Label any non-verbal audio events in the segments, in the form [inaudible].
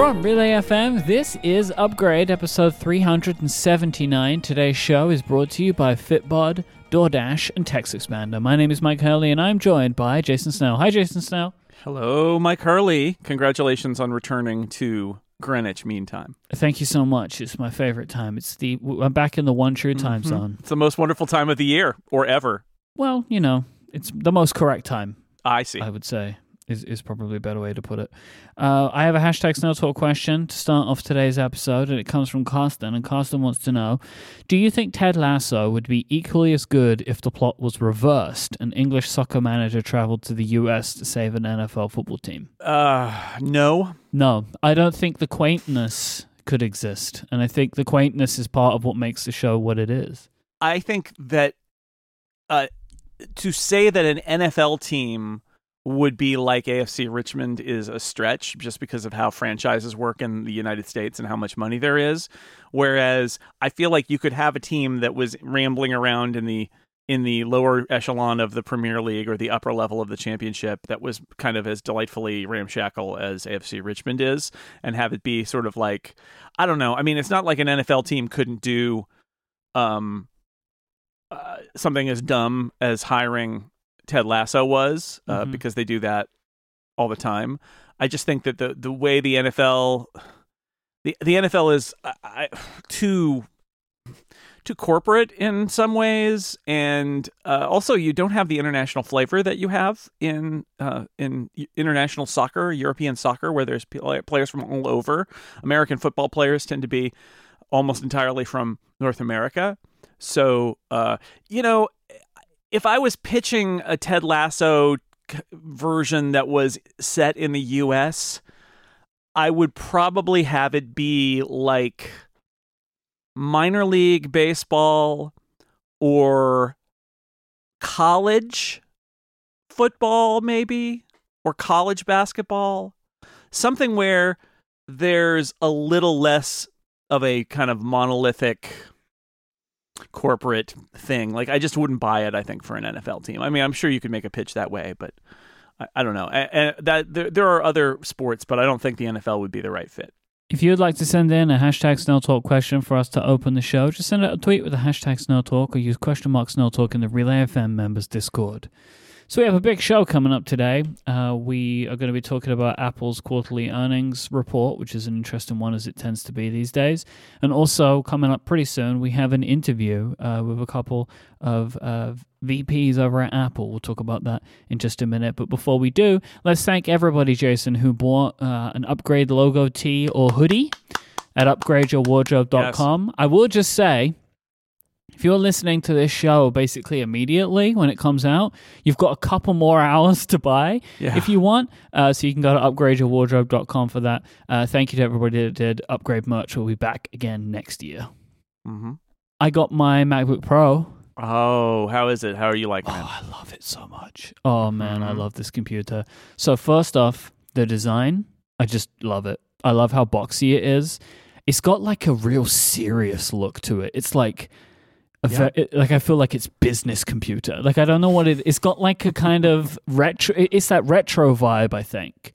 From Relay FM, this is Upgrade, episode 379. Today's show is brought to you by Fitbod, DoorDash, and TextExpander. My name is Myke Hurley, and I'm joined by Jason Snell. Hi, Jason Snell. Hello, Myke Hurley. Congratulations on returning to Greenwich Mean Time. Thank you so much. It's my favorite time. It's the I'm back in the one true time Mhm. zone. It's the most wonderful time of the year, or ever. Well, you know, it's the most correct time. I see. I would say is, is probably a better way to put it. Uh, I have a hashtag Snell Talk question to start off today's episode, and it comes from Carsten. And Carsten wants to know Do you think Ted Lasso would be equally as good if the plot was reversed? An English soccer manager traveled to the US to save an NFL football team. Uh, no. No, I don't think the quaintness could exist. And I think the quaintness is part of what makes the show what it is. I think that uh, to say that an NFL team would be like AFC Richmond is a stretch just because of how franchises work in the United States and how much money there is. Whereas I feel like you could have a team that was rambling around in the in the lower echelon of the Premier League or the upper level of the championship that was kind of as delightfully ramshackle as AFC Richmond is and have it be sort of like I don't know. I mean, it's not like an NFL team couldn't do um uh, something as dumb as hiring Ted Lasso was, uh, Mhm. because they do that all the time. I just think that the the way the NFL, the the NFL is I, too too corporate in some ways, and uh, also you don't have the international flavor that you have in uh, in international soccer, European soccer, where there's players from all over. American football players tend to be almost entirely from North America. So, uh, you know, if I was pitching a Ted Lasso version that was set in the US, I would probably have it be like minor league baseball or college football, maybe, or college basketball. Something where there's a little less of a kind of monolithic corporate thing. Like I just wouldn't buy it. I think for an NFL team. I mean, I'm sure you could make a pitch that way, but I, I don't know. And that there, there are other sports, but I don't think the NFL would be the right fit. If you would like to send in a hashtag Snell Talk question for us to open the show, just send out a tweet with the hashtag Snell Talk or use question mark Snell Talk in the Relay FM members Discord. So we have a big show coming up today. Uh, we are going to be talking about Apple's quarterly earnings report, which is an interesting one as it tends to be these days. And also coming up pretty soon, we have an interview uh, with a couple of uh, VPs over at Apple. We'll talk about that in just a minute. But before we do, let's thank everybody, Jason, who bought uh, an upgrade logo tee or hoodie at upgradeyourwardrobe.com. I will just say, if you're listening to this show basically immediately when it comes out, you've got a couple more [laughs] hours to buy Yeah. if you want. Uh, so you can go to upgradeyourwardrobe.com for that. Uh, thank you to everybody that did upgrade merch. We'll be back again next year. hmm I got my MacBook Pro. Oh, how is it? How are you liking it? Oh, I love it so much. Oh man, I Mhm. love this computer. So first off, the design, I just love it. I love how boxy it is. It's got like a real serious look to it. It's like Yeah. like I feel like it's business computer. Like I don't know what it it's got like a kind of retro it's that retro vibe, I think.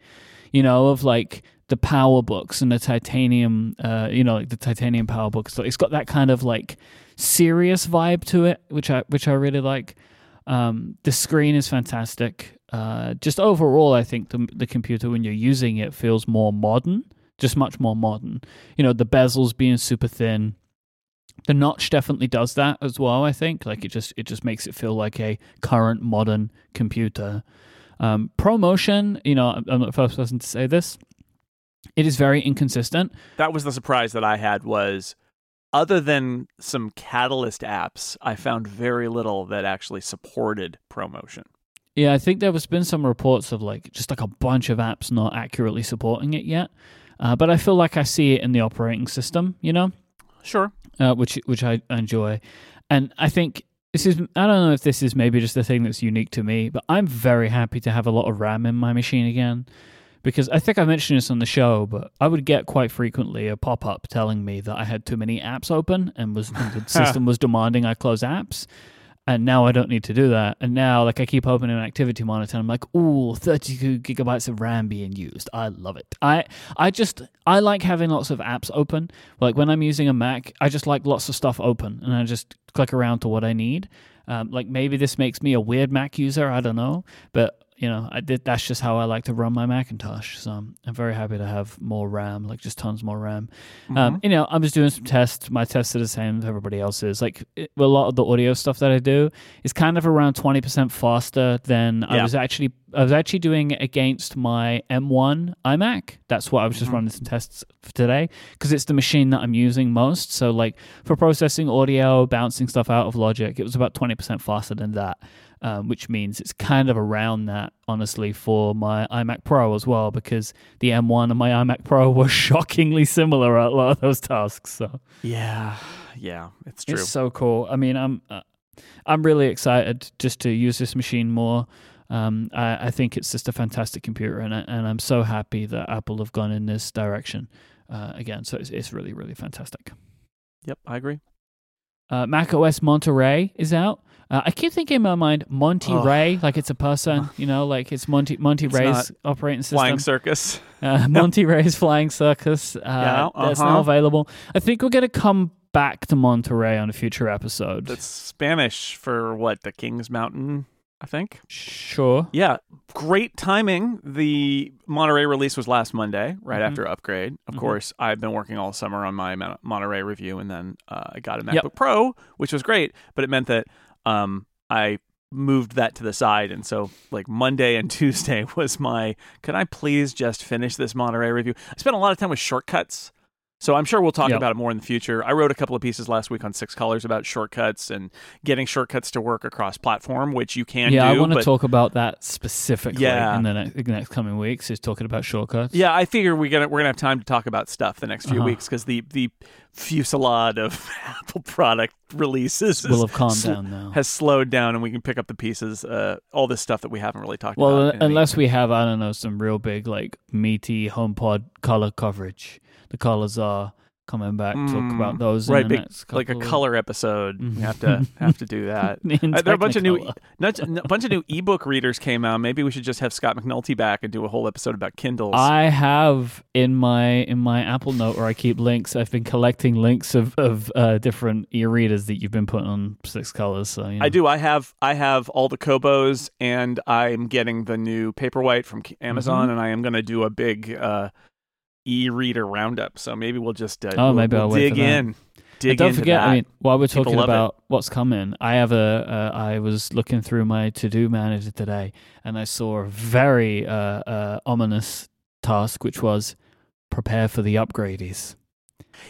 You know, of like the power books and the titanium uh you know, like the titanium power books. So it's got that kind of like serious vibe to it, which I which I really like. Um, the screen is fantastic. Uh, just overall, I think the the computer when you're using it feels more modern, just much more modern. You know, the bezels being super thin. The notch definitely does that as well. I think like it just it just makes it feel like a current modern computer. Um, ProMotion, you know, I'm not the first person to say this. It is very inconsistent. That was the surprise that I had was other than some Catalyst apps, I found very little that actually supported ProMotion. Yeah, I think there has been some reports of like just like a bunch of apps not accurately supporting it yet. Uh, but I feel like I see it in the operating system, you know, Sure. Uh, which which I enjoy, and I think this is I don't know if this is maybe just a thing that's unique to me, but I'm very happy to have a lot of RAM in my machine again, because I think I mentioned this on the show, but I would get quite frequently a pop up telling me that I had too many apps open and was and the [laughs] system was demanding I close apps. And now I don't need to do that. And now, like, I keep opening an activity monitor, and I'm like, "Ooh, 32 gigabytes of RAM being used. I love it." I I just I like having lots of apps open. Like when I'm using a Mac, I just like lots of stuff open, and I just click around to what I need. Um, like maybe this makes me a weird Mac user. I don't know, but you know, I did. That's just how I like to run my Macintosh. So I'm, I'm very happy to have more RAM, like just tons more RAM. Mm-hmm. Um, you know, I'm just doing some tests. My tests are the same as everybody else's. Like it, a lot of the audio stuff that I do is kind of around 20% faster than I was actually. I was actually doing against my M1 iMac. That's what I was just Mhm. running some tests for today because it's the machine that I'm using most. So like for processing audio, bouncing stuff out of Logic, it was about 20% faster than that um, which means it's kind of around that, honestly, for my iMac Pro as well, because the M1 and my iMac Pro [laughs] were shockingly similar at a lot of those tasks. So Yeah, yeah, it's true. it's so cool. I mean, I'm uh, I'm really excited just to use this machine more. Um, I, I think it's just a fantastic computer, and I, and I'm so happy that Apple have gone in this direction uh, again. So it's it's really really fantastic. yep, I agree. Uh, Mac OS Monterey is out. Uh, I keep thinking in my mind Monty Oh. Ray, like it's a person, you know, like it's Monty Monty It's Ray's operating system. Flying circus. uh, [laughs] Monty Ray's Flying Circus. Uh, Yeah, uh-huh. now available. I think we're gonna come back to Monterey on a future episode. That's Spanish for what? The King's Mountain, I think. sure. Yeah, great timing. The Monterey release was last Monday, right Mhm. after upgrade. Of Mhm. course, I've been working all summer on my Monterey review, and then uh, I got a MacBook Yep. Pro, which was great, but it meant that um, I moved that to the side, and so like Monday and [laughs] Tuesday was my. Can I please just finish this Monterey review? I spent a lot of time with shortcuts. So I'm sure we'll talk Yep. about it more in the future. I wrote a couple of pieces last week on Six Colors about shortcuts and getting shortcuts to work across platform, which you can yeah, do. I want to talk about that specifically Yeah. in the next, the next coming weeks. Is talking about shortcuts. Yeah, I figure we're gonna we're gonna have time to talk about stuff the next few Uh-huh. weeks because the the fusillade of [laughs] Apple product releases will have calmed sl- down now. has slowed down, and we can pick up the pieces. Uh, all this stuff that we haven't really talked Well, about. any- unless we have, I don't know, some real big, like, meaty HomePod color coverage. The colors are coming back. Talk Mm, about those right, in the big- next like a color episode, we have to Mhm. have to do [laughs] that. Uh, there are a bunch of new, not, a bunch of new ebook readers came out. Maybe we should just have Scott McNulty back and do a whole episode about Kindles. I have in my in my Apple Note where I keep links. I've been collecting links of of uh, different e-readers that you've been putting on Six Colors. So you know. I do. I have I have all the Kobos, and I'm getting the new Paperwhite from Amazon, Mm-hmm. and I am going to do a big uh, e-reader roundup. So maybe we'll just uh, Oh, we'll, maybe we'll dig in. Dig And don't forget, that. I mean, while we're People talking love it. about what's coming, I have a. Uh, I was looking through my to-do manager today, and I saw a very uh, uh, ominous task, which was prepare for the upgradies.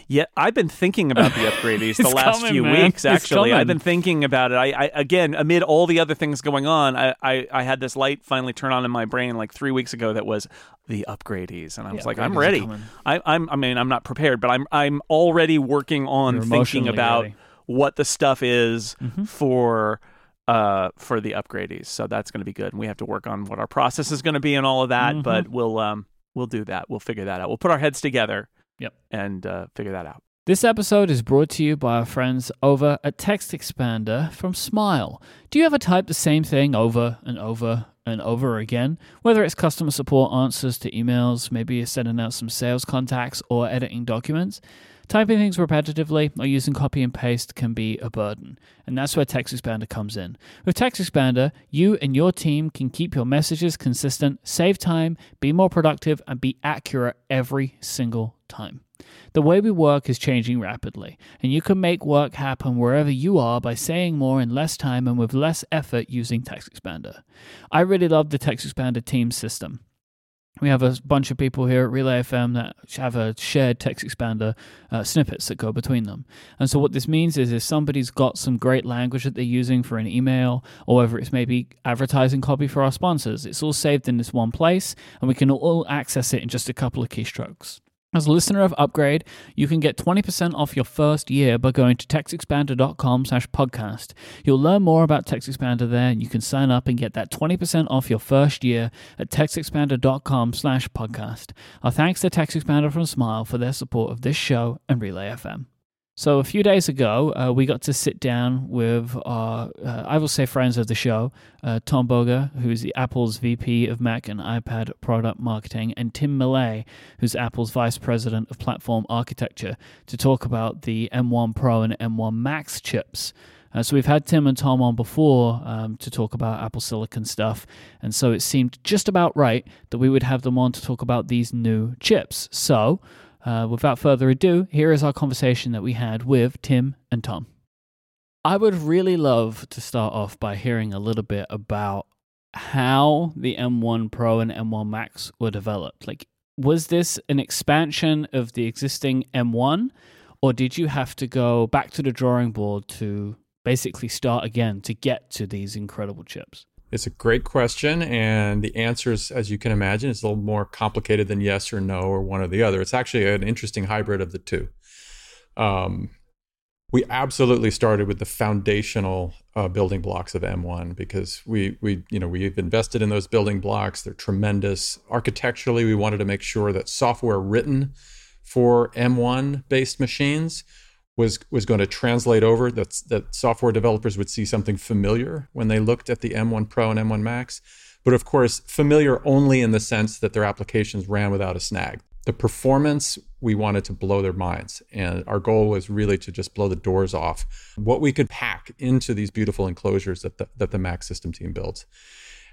Yeah, I've been thinking about the upgrades [laughs] the last coming, few man. weeks. Actually, I've been thinking about it. I, I again, amid all the other things going on, I, I, I had this light finally turn on in my brain like three weeks ago that was the upgrades, and I was The like, I'm ready. I, I'm, I mean, I'm not prepared, but I'm, I'm already working on You're thinking about ready. what the stuff is Mhm. for uh for the upgrades. So that's going to be good. And we have to work on what our process is going to be and all of that, Mhm. but we'll um we'll do that. We'll figure that out. We'll put our heads together. Yep. And uh, figure that out. This episode is brought to you by our friends over at Text Expander from Smile. Do you ever type the same thing over and over and over again? Whether it's customer support answers to emails, maybe you're sending out some sales contacts or editing documents. Typing things repetitively or using copy and paste can be a burden, and that's where Text Expander comes in. With Text Expander, you and your team can keep your messages consistent, save time, be more productive, and be accurate every single time. The way we work is changing rapidly, and you can make work happen wherever you are by saying more in less time and with less effort using Text Expander. I really love the Text Expander team system. We have a bunch of people here at Relay FM that have a shared text expander uh, snippets that go between them. And so, what this means is if somebody's got some great language that they're using for an email, or whether it's maybe advertising copy for our sponsors, it's all saved in this one place, and we can all access it in just a couple of keystrokes. As a listener of Upgrade, you can get 20% off your first year by going to textexpander.com slash podcast. You'll learn more about Text Expander there, and you can sign up and get that 20% off your first year at textexpander.com slash podcast. Our thanks to Text Expander from Smile for their support of this show and Relay FM. So a few days ago, uh, we got to sit down with our, uh, I will say, friends of the show, uh, Tom Boger, who's the Apple's VP of Mac and iPad product marketing, and Tim Millet, who's Apple's Vice President of Platform Architecture, to talk about the M1 Pro and M1 Max chips. Uh, so we've had Tim and Tom on before um, to talk about Apple Silicon stuff, and so it seemed just about right that we would have them on to talk about these new chips. So uh, without further ado, here is our conversation that we had with Tim and Tom. I would really love to start off by hearing a little bit about how the M1 Pro and M1 Max were developed. Like, was this an expansion of the existing M1, or did you have to go back to the drawing board to basically start again to get to these incredible chips? It's a great question. And the answer is, as you can imagine, is a little more complicated than yes or no or one or the other. It's actually an interesting hybrid of the two. Um, we absolutely started with the foundational uh, building blocks of M1 because we we you know we've invested in those building blocks. They're tremendous. Architecturally, we wanted to make sure that software written for M1 based machines was was going to translate over that that software developers would see something familiar when they looked at the M1 Pro and M1 Max, but of course familiar only in the sense that their applications ran without a snag. The performance we wanted to blow their minds, and our goal was really to just blow the doors off what we could pack into these beautiful enclosures that the, that the Mac system team builds.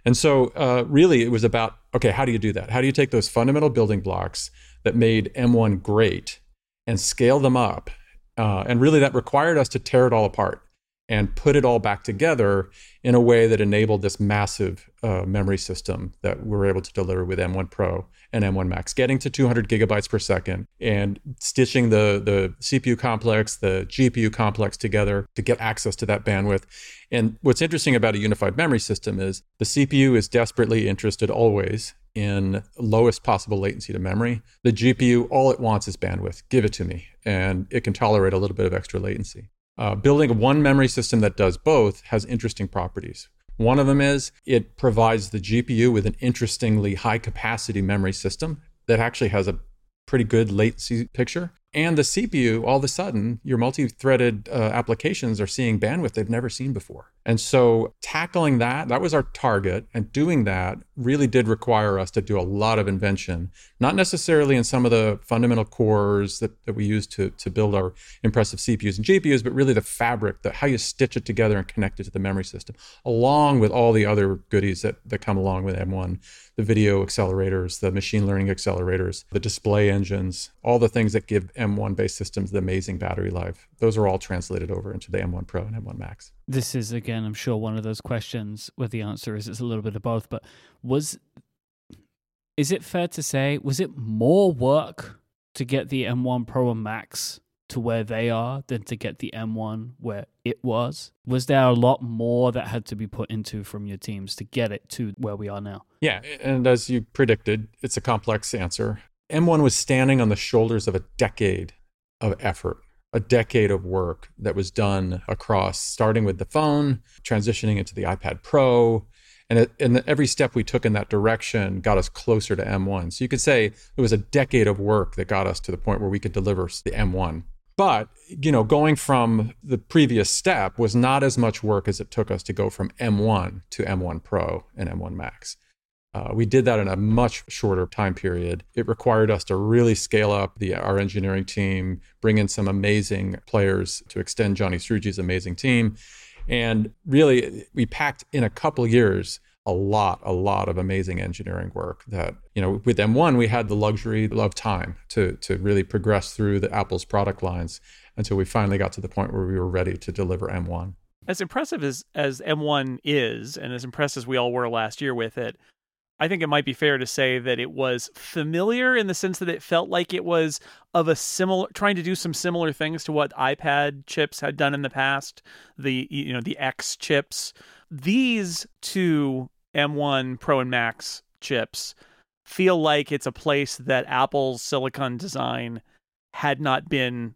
And so, uh, really, it was about okay, how do you do that? How do you take those fundamental building blocks that made M1 great and scale them up uh, and really, that required us to tear it all apart and put it all back together in a way that enabled this massive uh, memory system that we were able to deliver with M1 Pro and M1 Max, getting to 200 gigabytes per second and stitching the, the CPU complex, the GPU complex together to get access to that bandwidth. And what's interesting about a unified memory system is the CPU is desperately interested always in lowest possible latency to memory. The GPU, all it wants is bandwidth. Give it to me. And it can tolerate a little bit of extra latency. Uh, building one memory system that does both has interesting properties. One of them is it provides the GPU with an interestingly high capacity memory system that actually has a pretty good latency picture and the CPU, all of a sudden, your multi threaded uh, applications are seeing bandwidth they've never seen before. And so, tackling that, that was our target. And doing that really did require us to do a lot of invention, not necessarily in some of the fundamental cores that, that we use to, to build our impressive CPUs and GPUs, but really the fabric, the, how you stitch it together and connect it to the memory system, along with all the other goodies that, that come along with M1 the video accelerators, the machine learning accelerators, the display engines, all the things that give M1 based systems the amazing battery life. Those are all translated over into the M1 Pro and M1 Max. This is, again, I'm sure one of those questions where the answer is it's a little bit of both, but was. Is it fair to say, was it more work to get the M1 Pro and Max to where they are than to get the M1 where it was? Was there a lot more that had to be put into from your teams to get it to where we are now? Yeah, and as you predicted, it's a complex answer. M1 was standing on the shoulders of a decade of effort, a decade of work that was done across starting with the phone, transitioning into the iPad Pro, and, it, and every step we took in that direction got us closer to M1. So you could say it was a decade of work that got us to the point where we could deliver the M1. But, you know, going from the previous step was not as much work as it took us to go from M1 to M1 Pro and M1 Max. Uh, we did that in a much shorter time period. It required us to really scale up the, our engineering team, bring in some amazing players to extend Johnny Srouji's amazing team. And really, we packed in a couple years a lot, a lot of amazing engineering work that, you know, with M1, we had the luxury of time to, to really progress through the Apple's product lines until we finally got to the point where we were ready to deliver M1. As impressive as, as M1 is, and as impressed as we all were last year with it, I think it might be fair to say that it was familiar in the sense that it felt like it was of a similar trying to do some similar things to what iPad chips had done in the past, the you know, the X chips. These two M1 Pro and Max chips feel like it's a place that Apple's silicon design had not been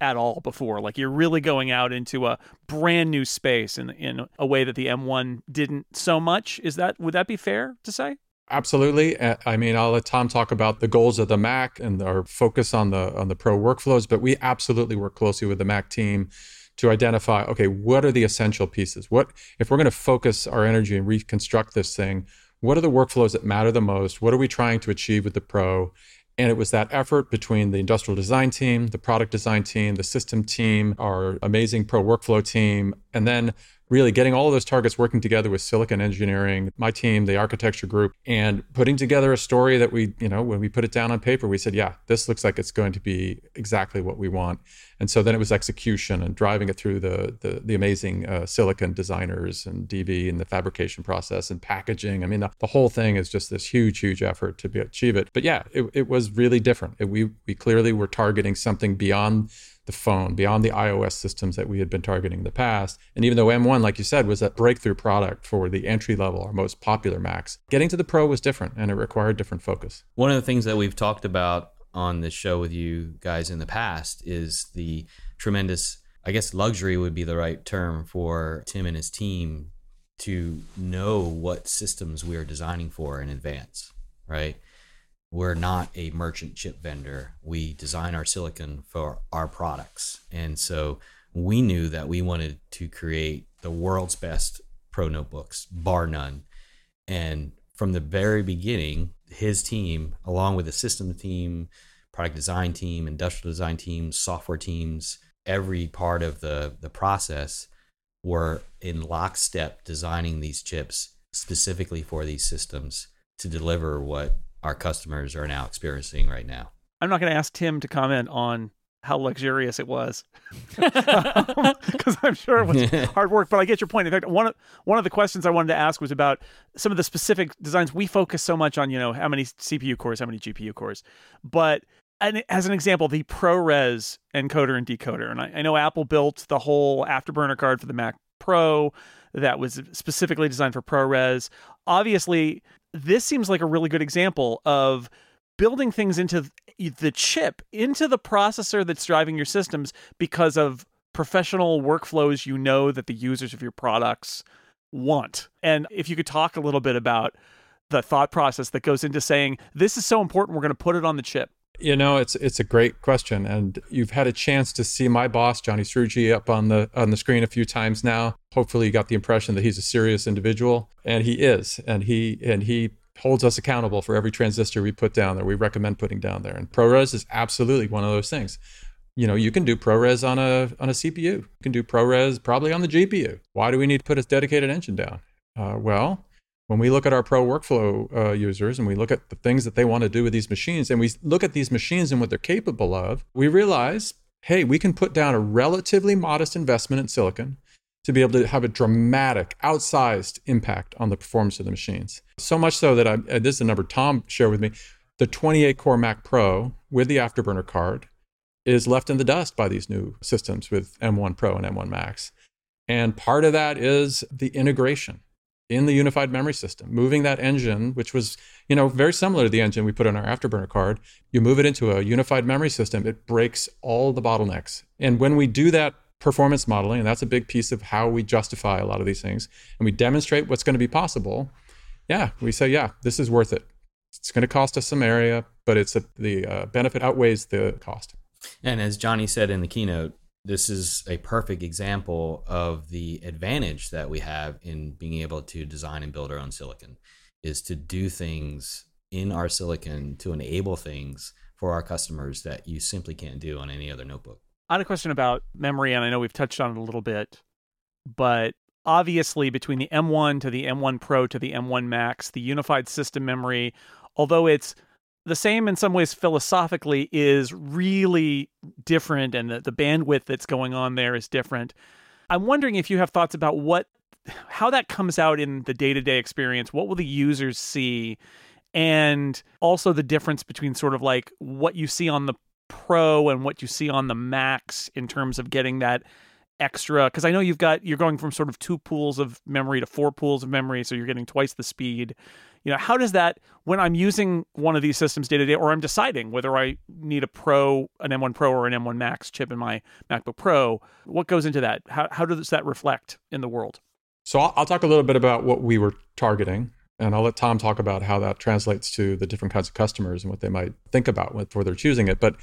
at all before. Like you're really going out into a brand new space in in a way that the M1 didn't so much. Is that would that be fair to say? Absolutely. Uh, I mean, I'll let Tom talk about the goals of the Mac and our focus on the on the pro workflows, but we absolutely work closely with the Mac team to identify okay, what are the essential pieces? What if we're going to focus our energy and reconstruct this thing, what are the workflows that matter the most? What are we trying to achieve with the pro? And it was that effort between the industrial design team, the product design team, the system team, our amazing pro workflow team, and then really getting all of those targets working together with silicon engineering my team the architecture group and putting together a story that we you know when we put it down on paper we said yeah this looks like it's going to be exactly what we want. And so then it was execution and driving it through the the, the amazing uh, silicon designers and db and the fabrication process and packaging. I mean the, the, whole thing is just this huge huge effort to be, achieve it. But yeah it, it was really different. It, we we clearly were targeting something beyond the phone, beyond the iOS systems that we had been targeting in the past. And even though M1, like you said, was a breakthrough product for the entry level, our most popular Macs, getting to the Pro was different and it required different focus. One of the things that we've talked about on this show with you guys in the past is the tremendous, I guess luxury would be the right term for Tim and his team to know what systems we are designing for in advance, right? We're not a merchant chip vendor. We design our silicon for our products. And so we knew that we wanted to create the world's best pro notebooks, bar none. And from the very beginning, his team, along with the system team, product design team, industrial design teams, software teams, every part of the, the process were in lockstep designing these chips specifically for these systems to deliver what our customers are now experiencing right now. I'm not going to ask Tim to comment on how luxurious it was [laughs] [laughs] because I'm sure it was [laughs] hard work. But I get your point. In fact, one of one of the questions I wanted to ask was about some of the specific designs. We focus so much on you know how many CPU cores, how many GPU cores, but and as an example, the ProRes encoder and decoder, and I, I know Apple built the whole Afterburner card for the Mac Pro that was specifically designed for ProRes. Obviously, this seems like a really good example of building things into the chip, into the processor that's driving your systems because of professional workflows you know that the users of your products want. And if you could talk a little bit about the thought process that goes into saying this is so important we're going to put it on the chip you know, it's it's a great question, and you've had a chance to see my boss, Johnny Srouji, up on the on the screen a few times now. Hopefully, you got the impression that he's a serious individual, and he is, and he and he holds us accountable for every transistor we put down there. We recommend putting down there, and ProRes is absolutely one of those things. You know, you can do ProRes on a on a CPU. You can do ProRes probably on the GPU. Why do we need to put a dedicated engine down? Uh, well, when we look at our pro workflow uh, users and we look at the things that they want to do with these machines and we look at these machines and what they're capable of, we realize, hey, we can put down a relatively modest investment in silicon to be able to have a dramatic, outsized impact on the performance of the machines. So much so that I, this is a number Tom shared with me, the 28 core Mac Pro with the Afterburner card is left in the dust by these new systems with M1 Pro and M1 Max. And part of that is the integration in the unified memory system, moving that engine, which was, you know, very similar to the engine we put on our Afterburner card, you move it into a unified memory system, it breaks all the bottlenecks. And when we do that performance modeling, and that's a big piece of how we justify a lot of these things, and we demonstrate what's going to be possible, yeah, we say, yeah, this is worth it. It's going to cost us some area, but it's a, the uh, benefit outweighs the cost. And as Johnny said in the keynote, this is a perfect example of the advantage that we have in being able to design and build our own silicon is to do things in our silicon to enable things for our customers that you simply can't do on any other notebook. I had a question about memory, and I know we've touched on it a little bit, but obviously between the M1 to the M1 Pro to the M1 Max, the unified system memory, although it's the same in some ways philosophically is really different and the, the bandwidth that's going on there is different. I'm wondering if you have thoughts about what how that comes out in the day-to-day experience. What will the users see? And also the difference between sort of like what you see on the pro and what you see on the max in terms of getting that extra because i know you've got you're going from sort of two pools of memory to four pools of memory so you're getting twice the speed you know how does that when i'm using one of these systems day to day or i'm deciding whether i need a pro an m1 pro or an m1 max chip in my macbook pro what goes into that how, how does that reflect in the world so I'll, I'll talk a little bit about what we were targeting And I'll let Tom talk about how that translates to the different kinds of customers and what they might think about before they're choosing it. But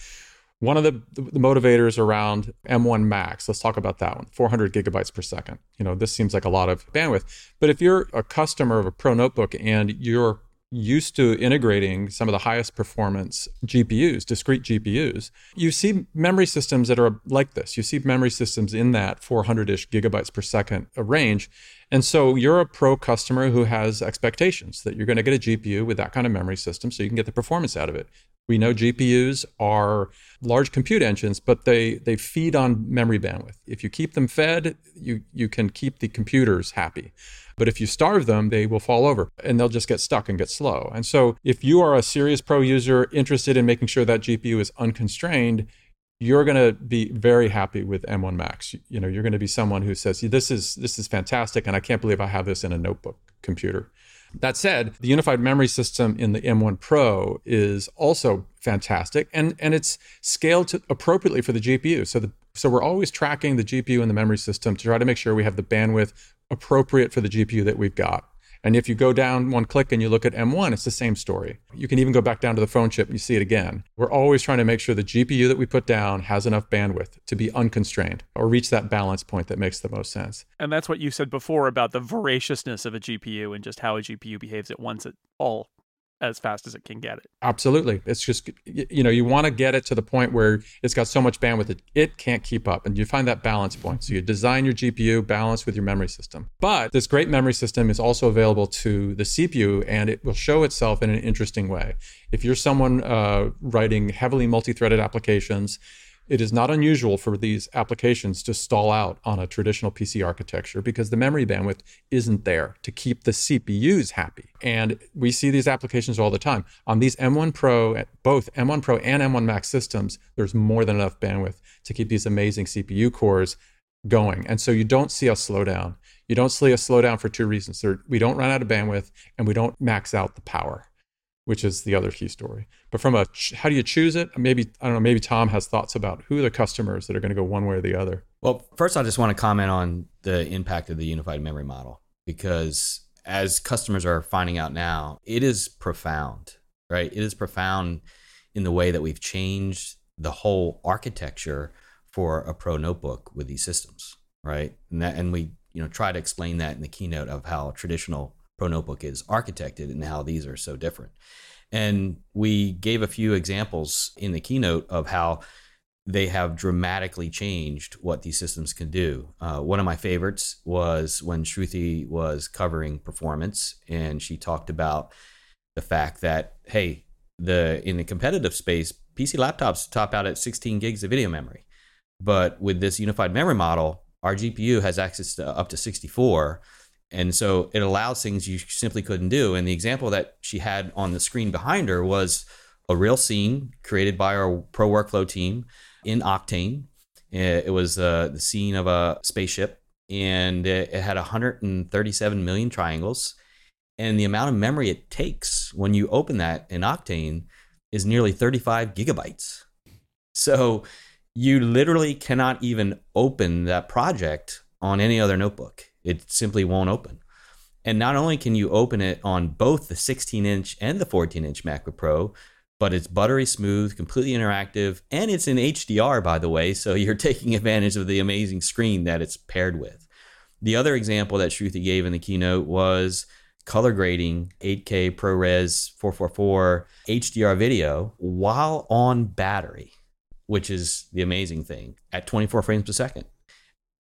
one of the, the motivators around M1 Max, let's talk about that one 400 gigabytes per second. You know, this seems like a lot of bandwidth. But if you're a customer of a Pro notebook and you're used to integrating some of the highest performance GPUs, discrete GPUs, you see memory systems that are like this. You see memory systems in that 400 ish gigabytes per second range. And so you're a pro customer who has expectations that you're going to get a GPU with that kind of memory system so you can get the performance out of it. We know GPUs are large compute engines, but they, they feed on memory bandwidth. If you keep them fed, you, you can keep the computers happy. But if you starve them, they will fall over and they'll just get stuck and get slow. And so if you are a serious pro user interested in making sure that GPU is unconstrained, you're going to be very happy with M1 Max. You know, you're going to be someone who says, "This is this is fantastic and I can't believe I have this in a notebook computer." That said, the unified memory system in the M1 Pro is also fantastic and, and it's scaled to appropriately for the GPU. So the so we're always tracking the GPU and the memory system to try to make sure we have the bandwidth appropriate for the GPU that we've got. And if you go down one click and you look at M1, it's the same story. You can even go back down to the phone chip and you see it again. We're always trying to make sure the GPU that we put down has enough bandwidth to be unconstrained or reach that balance point that makes the most sense. And that's what you said before about the voraciousness of a GPU and just how a GPU behaves at once at all as fast as it can get it. Absolutely. It's just, you know, you want to get it to the point where it's got so much bandwidth that it can't keep up. And you find that balance point. So you design your GPU balance with your memory system. But this great memory system is also available to the CPU and it will show itself in an interesting way. If you're someone uh, writing heavily multi threaded applications, it is not unusual for these applications to stall out on a traditional PC architecture because the memory bandwidth isn't there to keep the CPUs happy. And we see these applications all the time. On these M1 Pro, both M1 Pro and M1 Max systems, there's more than enough bandwidth to keep these amazing CPU cores going. And so you don't see us slow down. You don't see us slow down for two reasons. We don't run out of bandwidth and we don't max out the power which is the other key story. But from a how do you choose it? Maybe I don't know. Maybe Tom has thoughts about who are the customers that are going to go one way or the other. Well, first I just want to comment on the impact of the unified memory model because as customers are finding out now, it is profound, right? It is profound in the way that we've changed the whole architecture for a pro notebook with these systems, right? And that, and we you know try to explain that in the keynote of how traditional Pro Notebook is architected and how these are so different. And we gave a few examples in the keynote of how they have dramatically changed what these systems can do. Uh, one of my favorites was when Shruti was covering performance, and she talked about the fact that hey, the in the competitive space, PC laptops top out at 16 gigs of video memory, but with this unified memory model, our GPU has access to up to 64 and so it allows things you simply couldn't do. And the example that she had on the screen behind her was a real scene created by our pro workflow team in Octane. It was uh, the scene of a spaceship, and it had 137 million triangles. And the amount of memory it takes when you open that in Octane is nearly 35 gigabytes. So you literally cannot even open that project on any other notebook. It simply won't open. And not only can you open it on both the 16 inch and the 14 inch MacBook Pro, but it's buttery smooth, completely interactive, and it's in HDR, by the way. So you're [laughs] taking advantage of the amazing screen that it's paired with. The other example that Shruti gave in the keynote was color grading 8K ProRes 444 HDR video while on battery, which is the amazing thing at 24 frames per second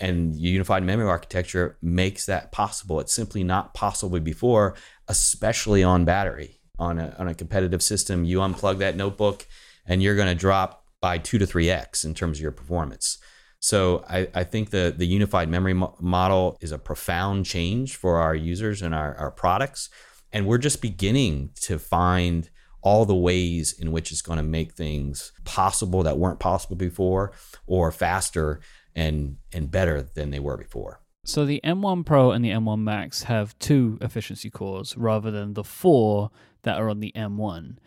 and unified memory architecture makes that possible. It's simply not possible before, especially on battery. On a, on a competitive system, you unplug that notebook and you're going to drop by two to three x in terms of your performance. So I, I think the the unified memory mo- model is a profound change for our users and our, our products, and we're just beginning to find all the ways in which it's going to make things possible that weren't possible before or faster and and better than they were before. So the M1 Pro and the M1 Max have two efficiency cores rather than the four that are on the M1.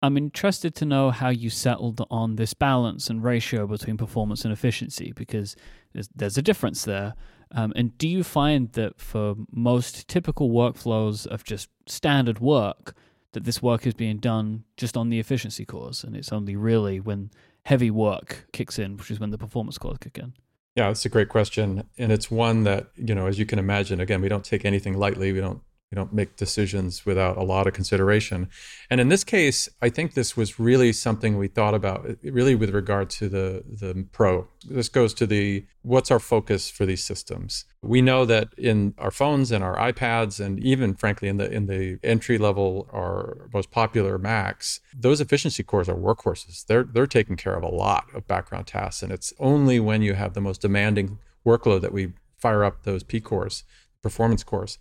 I'm interested to know how you settled on this balance and ratio between performance and efficiency because there's, there's a difference there. Um, and do you find that for most typical workflows of just standard work, that this work is being done just on the efficiency cores, and it's only really when heavy work kicks in, which is when the performance cores kick in? Yeah, it's a great question. And it's one that, you know, as you can imagine, again, we don't take anything lightly. We don't we don't make decisions without a lot of consideration. And in this case, I think this was really something we thought about, uh, really with regard to the the pro. This goes to the what's our focus for these systems. We know that in our phones and our iPads, and even frankly in the in the entry level or most popular Macs, those efficiency cores are workhorses. They're they're taking care of a lot of background tasks, and it's only when you have the most demanding workload that we fire up those P cores, performance cores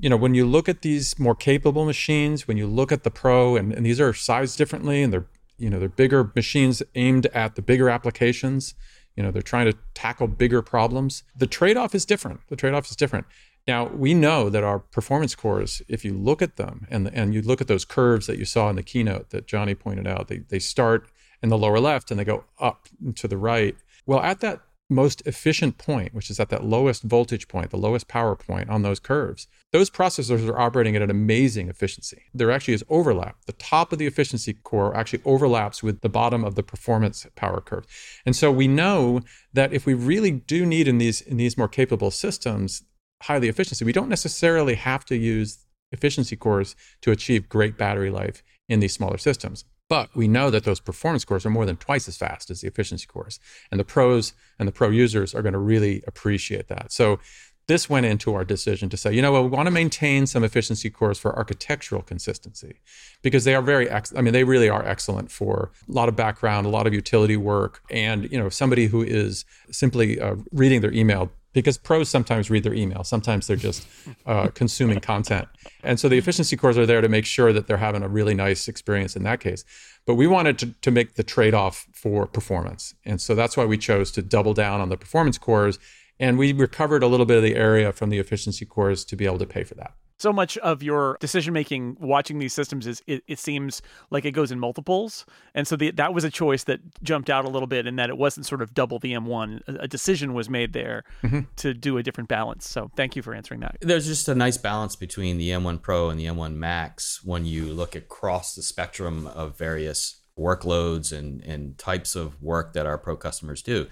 you know, when you look at these more capable machines, when you look at the Pro, and, and these are sized differently, and they're you know they're bigger machines aimed at the bigger applications. You know, they're trying to tackle bigger problems. The trade-off is different. The trade-off is different. Now we know that our performance cores, if you look at them and and you look at those curves that you saw in the keynote that Johnny pointed out, they they start in the lower left and they go up to the right. Well, at that most efficient point, which is at that lowest voltage point, the lowest power point on those curves, those processors are operating at an amazing efficiency. There actually is overlap. The top of the efficiency core actually overlaps with the bottom of the performance power curve. And so we know that if we really do need in these in these more capable systems highly efficiency, we don't necessarily have to use efficiency cores to achieve great battery life in these smaller systems. But we know that those performance cores are more than twice as fast as the efficiency cores. And the pros and the pro users are going to really appreciate that. So this went into our decision to say, you know what, well, we want to maintain some efficiency cores for architectural consistency because they are very, ex- I mean, they really are excellent for a lot of background, a lot of utility work, and you know, somebody who is simply uh, reading their email because pros sometimes read their email. Sometimes they're just uh, consuming content. And so the efficiency cores are there to make sure that they're having a really nice experience in that case. But we wanted to, to make the trade-off for performance. And so that's why we chose to double down on the performance cores and we recovered a little bit of the area from the efficiency cores to be able to pay for that so much of your decision making watching these systems is it, it, seems like it goes in multiples. And so the, that was a choice that jumped out a little bit in that it wasn't sort of double the m1 a, decision was made there mm-hmm. to do a different balance. So thank you for answering that. There's just a nice balance between the m1 pro and the m1 max when you look across the spectrum of various workloads and, and types of work that our pro customers do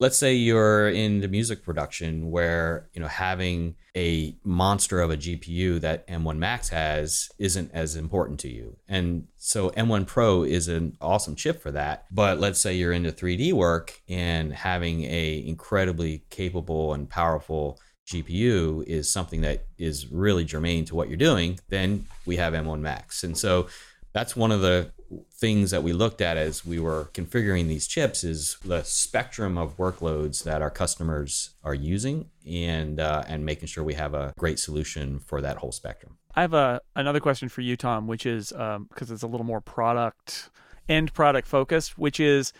let's say you're in the music production where you know having a monster of a GPU that M1 Max has isn't as important to you. And so M1 Pro is an awesome chip for that. But let's say you're into 3D work and having a incredibly capable and powerful GPU is something that is really germane to what you're doing, then we have M1 Max. And so that's one of the things that we looked at as we were configuring these chips is the spectrum of workloads that our customers are using and uh, and making sure we have a great solution for that whole spectrum. I have a another question for you, Tom, which is because um, it's a little more product end product focused, which is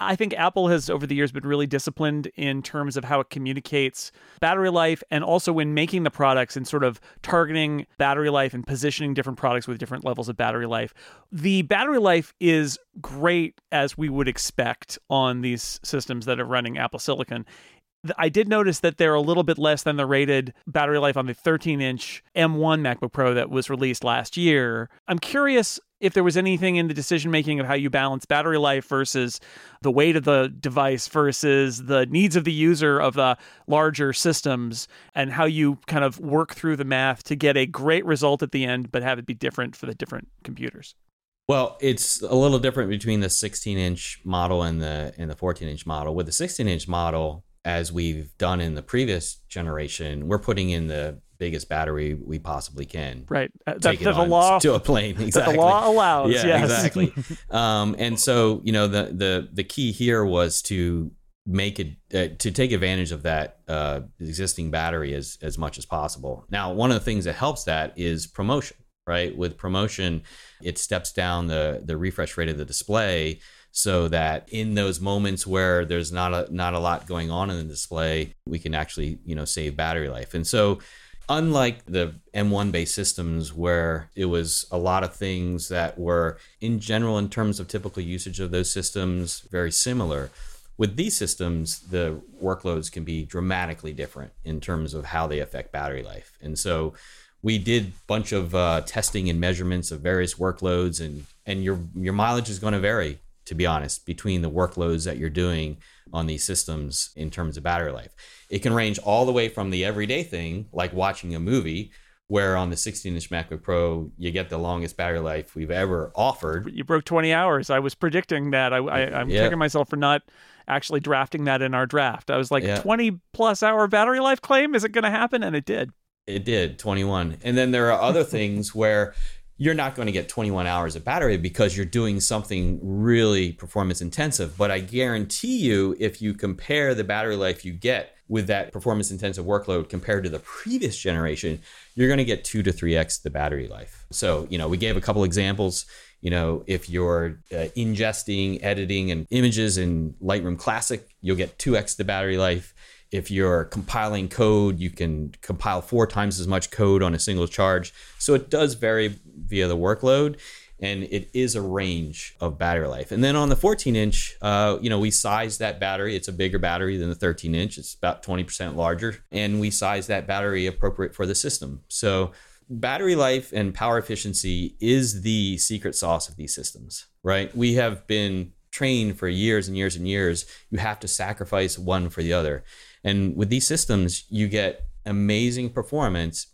I think Apple has over the years been really disciplined in terms of how it communicates battery life and also when making the products and sort of targeting battery life and positioning different products with different levels of battery life. The battery life is great as we would expect on these systems that are running Apple Silicon. I did notice that they're a little bit less than the rated battery life on the 13 inch M1 MacBook Pro that was released last year. I'm curious if there was anything in the decision making of how you balance battery life versus the weight of the device versus the needs of the user of the larger systems and how you kind of work through the math to get a great result at the end but have it be different for the different computers. Well, it's a little different between the 16 inch model and the and the 14 inch model. With the 16 inch model, as we've done in the previous generation, we're putting in the biggest battery we possibly can. Right. Uh, that, that the law to a plane. [laughs] Exactly. the law allows. Yeah. Yes. Exactly. [laughs] um, and so you know the the the key here was to make it uh, to take advantage of that uh, existing battery as as much as possible. Now, one of the things that helps that is ProMotion. Right. With ProMotion, it steps down the the refresh rate of the display so that in those moments where there's not a not a lot going on in the display, we can actually you know save battery life. And so unlike the M1 based systems where it was a lot of things that were in general in terms of typical usage of those systems very similar With these systems, the workloads can be dramatically different in terms of how they affect battery life. And so we did a bunch of uh, testing and measurements of various workloads and and your your mileage is going to vary to be honest between the workloads that you're doing on these systems in terms of battery life it can range all the way from the everyday thing like watching a movie where on the 16 inch MacBook Pro, you get the longest battery life we've ever offered. You broke 20 hours. I was predicting that. I, I, am yeah. kicking myself for not actually drafting that in our draft. I was like, yeah. 20 plus hour battery life claim? Is it going to happen? And it did. It did, 21. And then there are other [laughs] things where you're not going to get 21 hours of battery because you're doing something really performance intensive. But I guarantee you, if you compare the battery life you get with that performance intensive workload compared to the previous generation, you're going to get two to three X the battery life. So, you know, we gave a couple examples. You know, if you're uh, ingesting, editing, and images in Lightroom Classic, you'll get 2x the battery life. If you're compiling code, you can compile four times as much code on a single charge. So it does vary via the workload and it is a range of battery life. And then on the 14 inch, uh, you know, we size that battery. It's a bigger battery than the 13 inch. It's about 20% larger, and we size that battery appropriate for the system. So battery life and power efficiency is the secret sauce of these systems, right? We have been trained for years and years and years. You have to sacrifice one for the other. And with these systems, you get amazing performance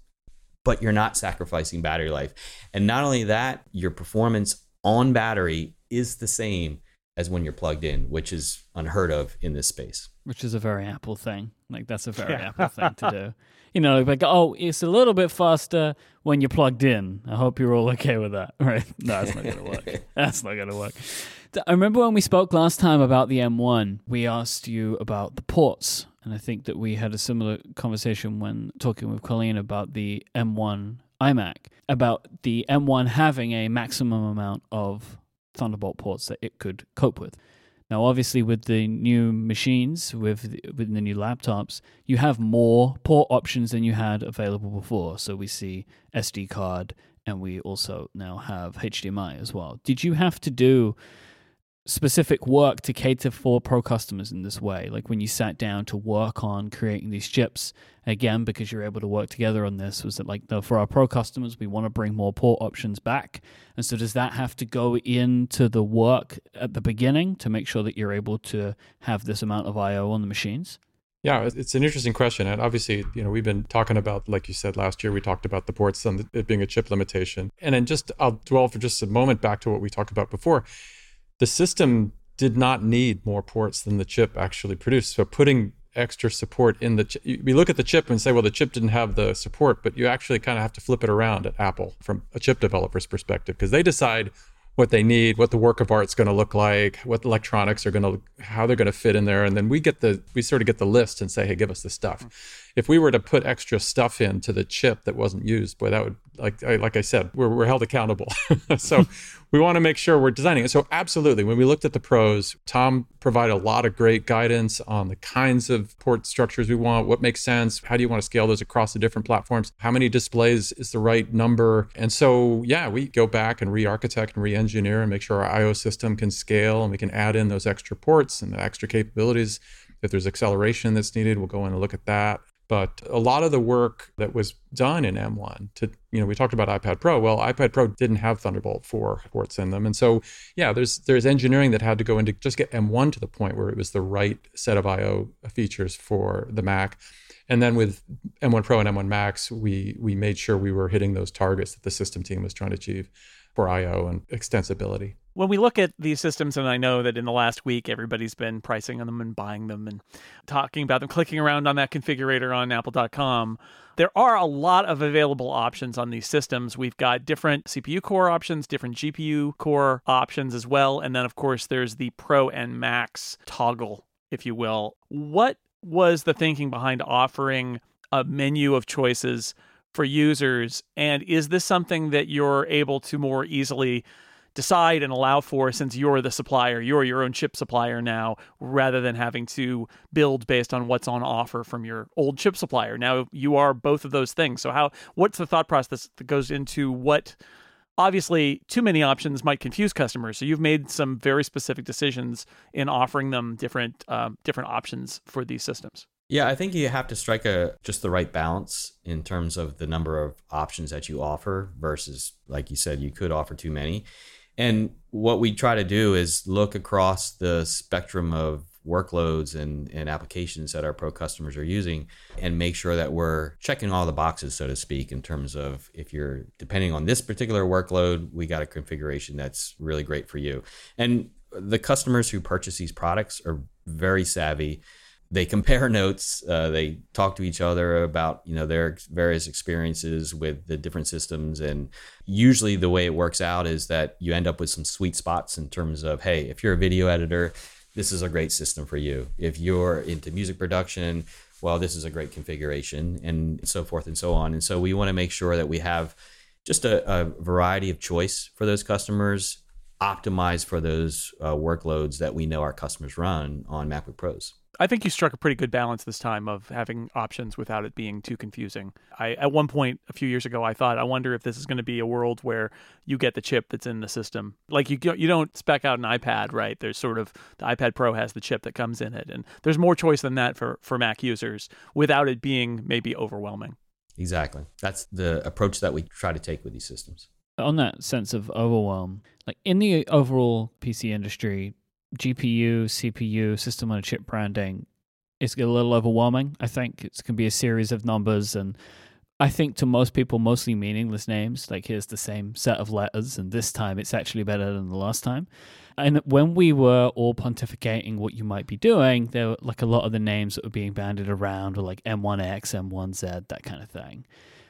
but you're not sacrificing battery life. And not only that, your performance on battery is the same as when you're plugged in, which is unheard of in this space. Which is a very Apple thing. Like that's a very yeah. Apple thing to do. [laughs] You know, like oh, it's a little bit faster when you're plugged in. I hope you're all okay with that, [laughs] right? No, that's not gonna work. [laughs] that's not gonna work. I remember when we spoke last time about the M1, we asked you about the ports and I think that we had a similar conversation when talking with Colleen about the M1 iMac, about the M1 having a maximum amount of Thunderbolt ports that it could cope with. Now, obviously, with the new machines, with the, with the new laptops, you have more port options than you had available before. So we see SD card, and we also now have HDMI as well. Did you have to do specific work to cater for pro customers in this way like when you sat down to work on creating these chips again because you're able to work together on this was it like no, for our pro customers we want to bring more port options back and so does that have to go into the work at the beginning to make sure that you're able to have this amount of io on the machines yeah, it's an interesting question. And obviously, you know, we've been talking about, like you said last year, we talked about the ports and it being a chip limitation. And then just, I'll dwell for just a moment back to what we talked about before the system did not need more ports than the chip actually produced. So putting extra support in the chip, we look at the chip and say, well, the chip didn't have the support, but you actually kind of have to flip it around at Apple from a chip developer's perspective because they decide what they need, what the work of art's going to look like, what electronics are going to, how they're going to fit in there, and then we get the, we sort of get the list and say, hey, give us the stuff. If we were to put extra stuff into the chip that wasn't used, boy, that would like I, like I said, we're, we're held accountable. [laughs] so we want to make sure we're designing it. So absolutely, when we looked at the pros, Tom provided a lot of great guidance on the kinds of port structures we want, what makes sense, how do you want to scale those across the different platforms, how many displays is the right number, and so yeah, we go back and re-architect and re-engineer and make sure our I/O system can scale and we can add in those extra ports and the extra capabilities. If there's acceleration that's needed, we'll go in and look at that. But a lot of the work that was done in M1 to, you know, we talked about iPad Pro. Well, iPad Pro didn't have Thunderbolt 4 ports in them. And so, yeah, there's there's engineering that had to go into just get M1 to the point where it was the right set of IO features for the Mac. And then with M1 Pro and M1 Max, we we made sure we were hitting those targets that the system team was trying to achieve for IO and extensibility when we look at these systems, and I know that in the last week everybody's been pricing on them and buying them and talking about them, clicking around on that configurator on apple.com, there are a lot of available options on these systems. We've got different CPU core options, different GPU core options as well. And then, of course, there's the Pro and Max toggle, if you will. What was the thinking behind offering a menu of choices for users? And is this something that you're able to more easily? Decide and allow for since you're the supplier, you're your own chip supplier now, rather than having to build based on what's on offer from your old chip supplier. Now you are both of those things. So how what's the thought process that goes into what obviously too many options might confuse customers. So you've made some very specific decisions in offering them different um, different options for these systems. Yeah, I think you have to strike a just the right balance in terms of the number of options that you offer versus like you said you could offer too many. And what we try to do is look across the spectrum of workloads and, and applications that our pro customers are using and make sure that we're checking all the boxes, so to speak, in terms of if you're depending on this particular workload, we got a configuration that's really great for you. And the customers who purchase these products are very savvy. They compare notes. Uh, they talk to each other about you know their various experiences with the different systems, and usually the way it works out is that you end up with some sweet spots in terms of hey, if you're a video editor, this is a great system for you. If you're into music production, well, this is a great configuration, and so forth and so on. And so we want to make sure that we have just a, a variety of choice for those customers, optimized for those uh, workloads that we know our customers run on MacBook Pros. I think you struck a pretty good balance this time of having options without it being too confusing. I at one point a few years ago I thought I wonder if this is going to be a world where you get the chip that's in the system. Like you you don't spec out an iPad, right? There's sort of the iPad Pro has the chip that comes in it and there's more choice than that for for Mac users without it being maybe overwhelming. Exactly. That's the approach that we try to take with these systems. On that sense of overwhelm, like in the overall PC industry, GPU, CPU, system on a chip branding is a little overwhelming. I think it's to be a series of numbers and I think to most people, mostly meaningless names. Like here's the same set of letters, and this time it's actually better than the last time. And when we were all pontificating what you might be doing, there were like a lot of the names that were being banded around were like M1X, M1Z, that kind of thing.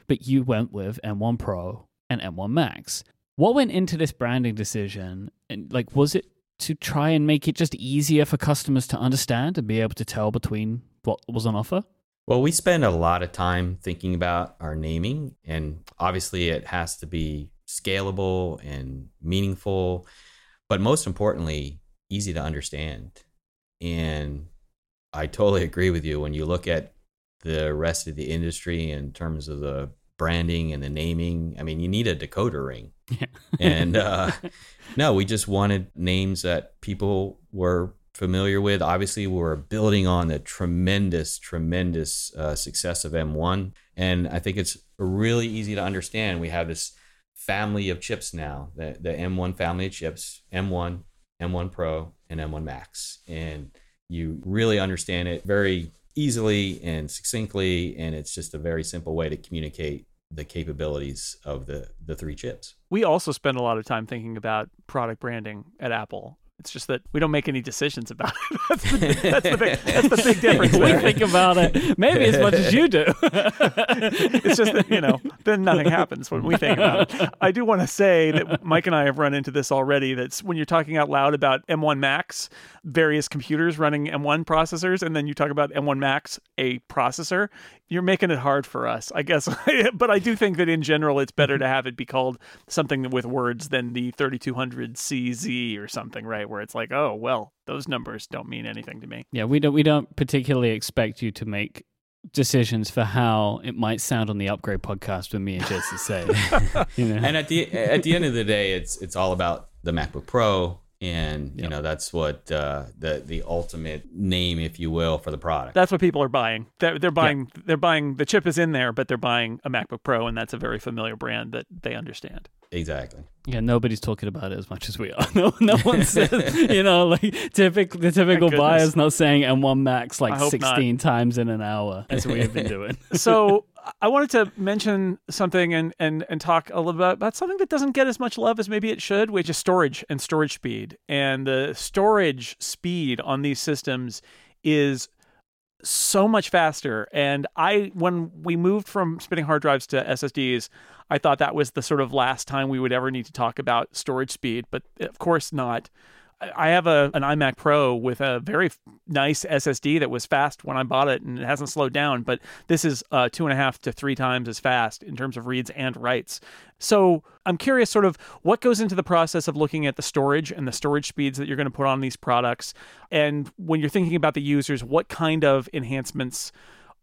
But you went with M1 Pro and M1 Max. What went into this branding decision? And like, was it to try and make it just easier for customers to understand and be able to tell between what was on offer? Well, we spend a lot of time thinking about our naming, and obviously, it has to be scalable and meaningful, but most importantly, easy to understand. And I totally agree with you. When you look at the rest of the industry in terms of the branding and the naming, I mean, you need a decoder ring. [laughs] Yeah. and uh, no, we just wanted names that people were familiar with. Obviously, we're building on the tremendous, tremendous uh, success of M1. And I think it's really easy to understand. We have this family of chips now, the, the M1 family of chips, M1, M1 Pro, and M1 Max. And you really understand it very easily and succinctly. And it's just a very simple way to communicate the capabilities of the the three chips. We also spend a lot of time thinking about product branding at Apple. It's just that we don't make any decisions about it. [laughs] that's, the, that's, the, big, that's the big difference. we think about it maybe as much as you do. [laughs] it's just that, you know, then nothing happens when we think about it. I do want to say that Myke and I have run into this already. That's when you're talking out loud about M1 Max, various computers running M1 processors, and then you talk about M1 Max, a processor, you're making it hard for us, I guess. [laughs] but I do think that in general, it's better mm-hmm. to have it be called something with words than the 3200 CZ or something, right? Where it's like, oh, well, those numbers don't mean anything to me. Yeah, we don't we don't particularly expect you to make decisions for how it might sound on the upgrade podcast with me and Jesse say. [laughs] you know? And at the at the end of the day, it's it's all about the MacBook Pro and you yep. know that's what uh, the the ultimate name, if you will, for the product. That's what people are buying. They're, they're buying. Yep. They're buying. The chip is in there, but they're buying a MacBook Pro, and that's a very familiar brand that they understand. Exactly. Yeah, nobody's talking about it as much as we are. [laughs] No, no one says, [laughs] you know, like typical the typical buyer's not saying M1 Max like 16 not. times in an hour as we have been doing. so I wanted to mention something and, and, and talk a little bit about something that doesn't get as much love as maybe it should, which is storage and storage speed. And the storage speed on these systems is so much faster. And I, when we moved from spinning hard drives to SSDs, I thought that was the sort of last time we would ever need to talk about storage speed, but of course not. I have a an iMac Pro with a very nice SSD that was fast when I bought it, and it hasn't slowed down. But this is uh, two and a half to three times as fast in terms of reads and writes. So I'm curious, sort of, what goes into the process of looking at the storage and the storage speeds that you're going to put on these products, and when you're thinking about the users, what kind of enhancements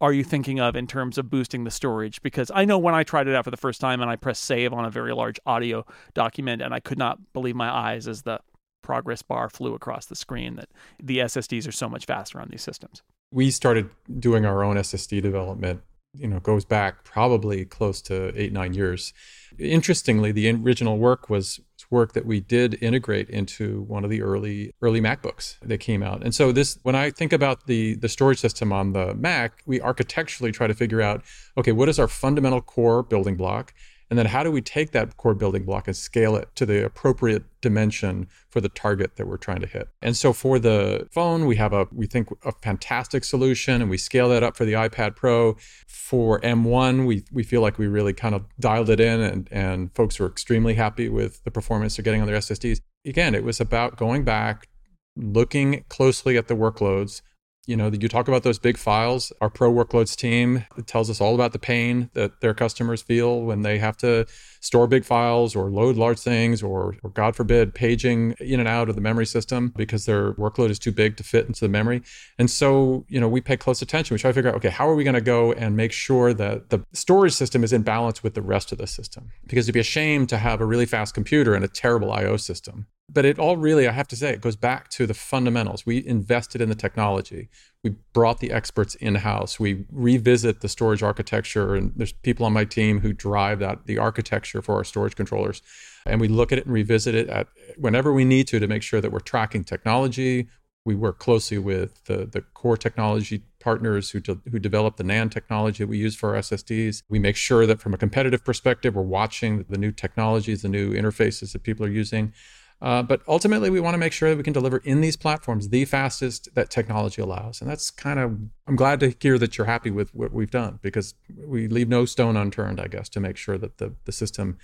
are you thinking of in terms of boosting the storage? Because I know when I tried it out for the first time and I pressed save on a very large audio document and I could not believe my eyes as the progress bar flew across the screen that the SSDs are so much faster on these systems. We started doing our own SSD development, you know, goes back probably close to eight, nine years. Interestingly, the original work was work that we did integrate into one of the early early MacBooks that came out. And so this when I think about the the storage system on the Mac, we architecturally try to figure out okay, what is our fundamental core building block? And then how do we take that core building block and scale it to the appropriate dimension for the target that we're trying to hit? And so for the phone, we have a we think a fantastic solution and we scale that up for the iPad Pro. For M1, we we feel like we really kind of dialed it in and, and folks were extremely happy with the performance they're getting on their SSDs. Again, it was about going back, looking closely at the workloads, you know, you talk about those big files. Our pro workloads team tells us all about the pain that their customers feel when they have to store big files or load large things or, or God forbid, paging in and out of the memory system because their workload is too big to fit into the memory. And so, you know, we pay close attention. We try to figure out, okay, how are we going to go and make sure that the storage system is in balance with the rest of the system? Because it'd be a shame to have a really fast computer and a terrible IO system but it all really, I have to say, it goes back to the fundamentals. We invested in the technology. We brought the experts in house. We revisit the storage architecture, and there's people on my team who drive that the architecture for our storage controllers. And we look at it and revisit it at whenever we need to to make sure that we're tracking technology. We work closely with the, the core technology partners who, de- who develop the NAND technology that we use for our SSDs. We make sure that from a competitive perspective, we're watching the new technologies, the new interfaces that people are using. Uh, but ultimately, we want to make sure that we can deliver in these platforms the fastest that technology allows. And that's kind of, I'm glad to hear that you're happy with what we've done because we leave no stone unturned, I guess, to make sure that the, the system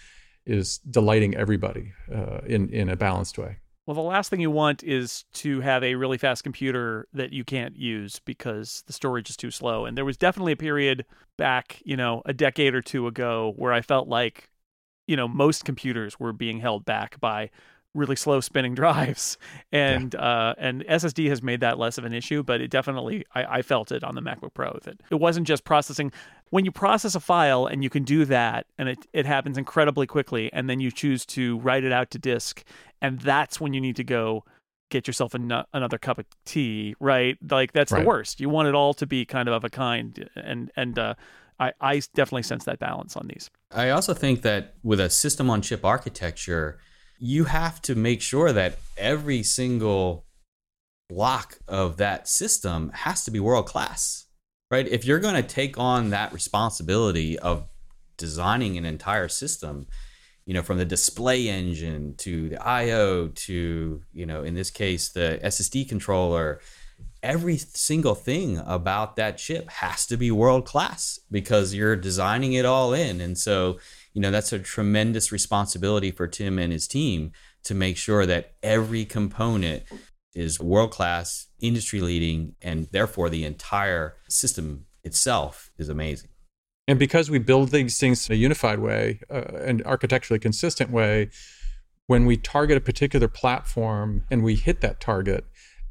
is delighting everybody uh, in, in a balanced way. Well, the last thing you want is to have a really fast computer that you can't use because the storage is too slow. And there was definitely a period back, you know, a decade or two ago where I felt like, you know, most computers were being held back by really slow spinning [laughs] drives. And yeah. uh, and ssd has made that less of an issue but it definitely I, I, felt it on the macbook pro that it wasn't just processing. When you process a file and you can do that and it, it happens incredibly quickly and then you choose to write it out to disk and that's when you need to go get yourself an- another cup of tea right? Like that's right. the worst. You want it all to be kind of of a kind and and uh, I, I definitely sense that balance on these. I also think that with a system on chip architecture you have to make sure that every single block of that system has to be world class, right? If you're going to take on that responsibility of designing an entire system, you know, from the display engine to the IO to, you know, in this case, the SSD controller, every single thing about that chip has to be world class because you're designing it all in. And so, you know, that's a tremendous responsibility for Tim and his team to make sure that every component is world class, industry leading, and therefore the entire system itself is amazing. And because we build these things in a unified way, uh, and architecturally consistent way, when we target a particular platform and we hit that target,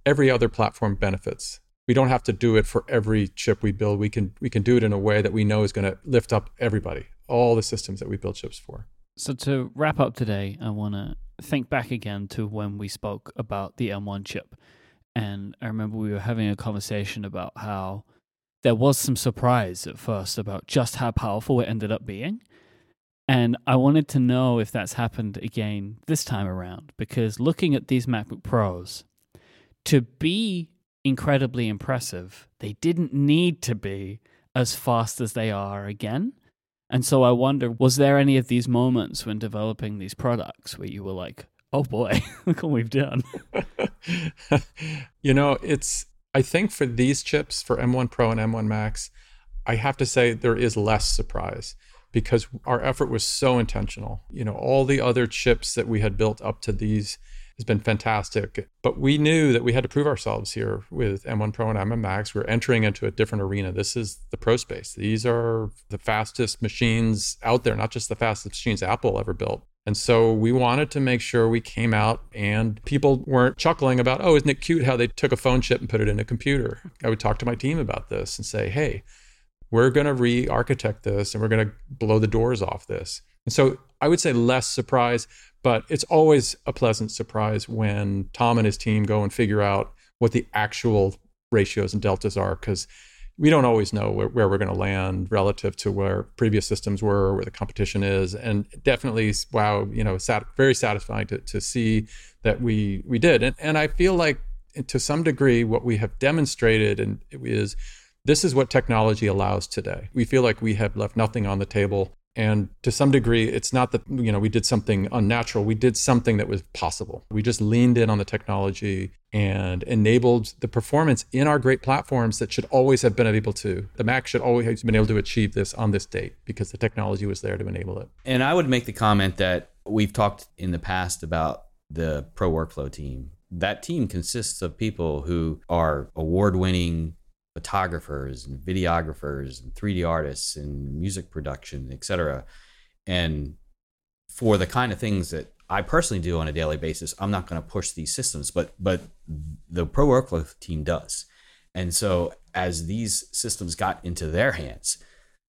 every other platform benefits. We don't have to do it for every chip we build. We can we can do it in a way that we know is going to lift up everybody all the systems that we build chips for. So to wrap up today, I want to think back again to when we spoke about the M1 chip. And I remember we were having a conversation about how there was some surprise at first about just how powerful it ended up being. And I wanted to know if that's happened again this time around because looking at these MacBook Pros, to be incredibly impressive, they didn't need to be as fast as they are again. And so I wonder, was there any of these moments when developing these products where you were like, oh boy, [laughs] look what we've done? [laughs] you know, it's, I think for these chips, for M1 Pro and M1 Max, I have to say there is less surprise because our effort was so intentional. You know, all the other chips that we had built up to these has been fantastic. But we knew that we had to prove ourselves here with M1 Pro and M1 Max. We're entering into a different arena. This is the pro space. These are the fastest machines out there, not just the fastest machines Apple ever built. And so we wanted to make sure we came out and people weren't chuckling about, oh, isn't it cute how they took a phone chip and put it in a computer? I would talk to my team about this and say, hey, we're going to re-architect this and we're going to blow the doors off this. And so I would say less surprise, but it's always a pleasant surprise when Tom and his team go and figure out what the actual ratios and deltas are because we don't always know where, where we're going to land relative to where previous systems were, where the competition is, and definitely, wow, you know, sat- very satisfying to, to see that we we did, and and I feel like to some degree what we have demonstrated and is this is what technology allows today. We feel like we have left nothing on the table and to some degree, it's not that you know we did something unnatural. We did something that was possible. We just leaned in on the technology and enabled the performance in our great platforms that should always have been able to. The Mac should always have been able to achieve this on this date because the technology was there to enable it. And I would make the comment that we've talked in the past about the pro workflow team. That team consists of people who are award winning photographers and videographers and 3D artists and music production, etc. And for the kind of things that I personally do on a daily basis, I'm not going to push these systems, but but the pro workflow team does. And so as these systems got into their hands,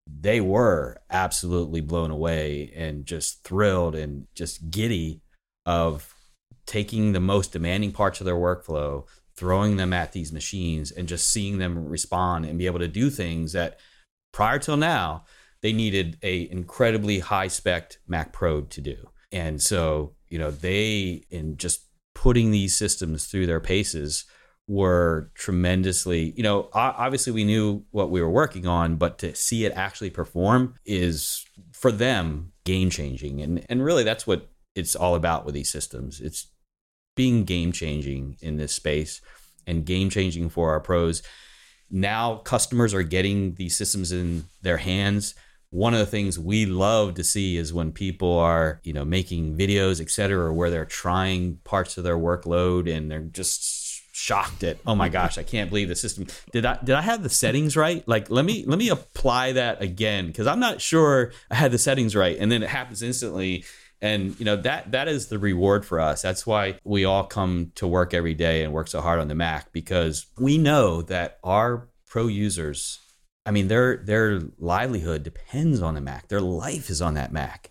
they were absolutely blown away and just thrilled and just giddy of taking the most demanding parts of their workflow, throwing them at these machines and just seeing them respond and be able to do things that prior till now they needed a incredibly high spec Mac Pro to do. And so, you know, they in just putting these systems through their paces were tremendously, you know, obviously we knew what we were working on, but to see it actually perform is for them game changing. And and really that's what it's all about with these systems. It's being game changing in this space and game changing for our pros. Now customers are getting these systems in their hands. One of the things we love to see is when people are, you know, making videos, et cetera, where they're trying parts of their workload and they're just shocked at oh my gosh i can't believe the system did i did i have the settings right like let me let me apply that again because i'm not sure i had the settings right and then it happens instantly and you know that that is the reward for us. That's why we all come to work every day and work so hard on the mac because we know that our pro users i mean their their livelihood depends on the mac. Their life is on that mac.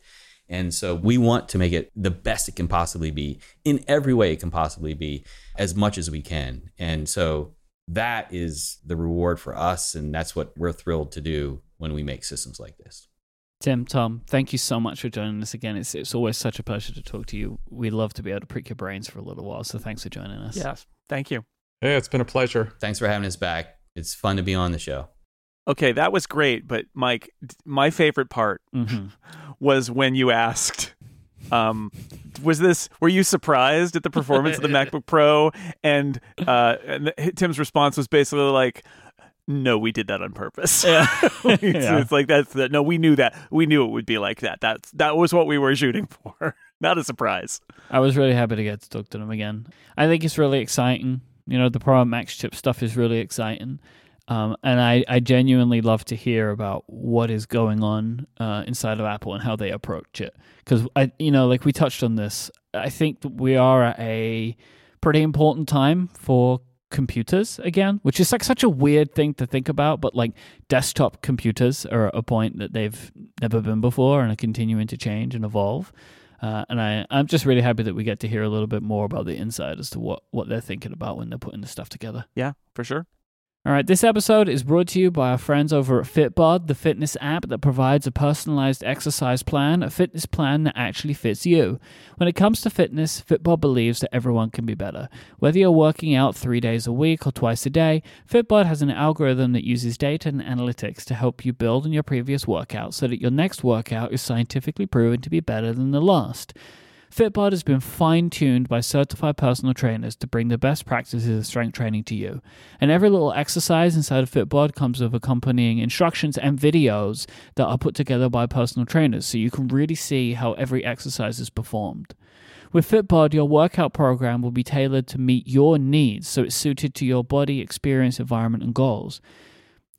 And so we want to make it the best it can possibly be in every way it can possibly be as much as we can. And so that is the reward for us and that's what we're thrilled to do when we make systems like this Tim, Tom, thank you so much for joining us again. It's it's always such a pleasure to talk to you. We love to be able to prick your brains for a little while. So thanks for joining us. Yes, thank you. Hey, it's been a pleasure. Thanks for having us back. It's fun to be on the show. Okay, that was great, but Myke, my favorite part mm-hmm. [laughs] was when you asked um, was this were you surprised at the performance of the [laughs] MacBook Pro and uh, and Tim's response was basically like no, we did that on purpose. Yeah. [laughs] it's, [laughs] yeah. it's, like that's that. No, we knew that. We knew it would be like that. That's that was what we were shooting [laughs] for. Not a surprise. I was really happy to get to talk to them again. I think it's really exciting. You know, the Pro Max chip stuff is really exciting. Um, and I, I genuinely love to hear about what is going on uh, inside of Apple and how they approach it. Because I, you know, like we touched on this, I think we are at a pretty important time for computers again, which is like such a weird thing to think about, but like desktop computers are at a point that they've never been before and are continuing to change and evolve. Uh, and I, I'm just really happy that we get to hear a little bit more about the inside as to what, what they're thinking about when they're putting this stuff together. Yeah, for sure. All right, this episode is brought to you by our friends over at Fitbod, the fitness app that provides a personalized exercise plan, a fitness plan that actually fits you. When it comes to fitness, Fitbod believes that everyone can be better. Whether you're working out three days a week or twice a day, Fitbod has an algorithm that uses data and analytics to help you build on your previous workout so that your next workout is scientifically proven to be better than the last. Fitbod has been fine tuned by certified personal trainers to bring the best practices of strength training to you. And every little exercise inside of Fitbod comes with accompanying instructions and videos that are put together by personal trainers so you can really see how every exercise is performed. With Fitbod, your workout program will be tailored to meet your needs so it's suited to your body, experience, environment, and goals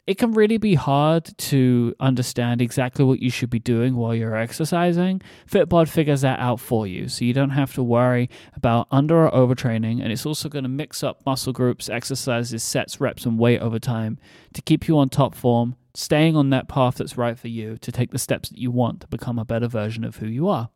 it can really be hard to understand exactly what you should be doing while you're exercising. Fitbod figures that out for you, so you don't have to worry about under or overtraining, and it's also going to mix up muscle groups, exercises, sets, reps, and weight over time to keep you on top form staying on that path that's right for you to take the steps that you want to become a better version of who you are.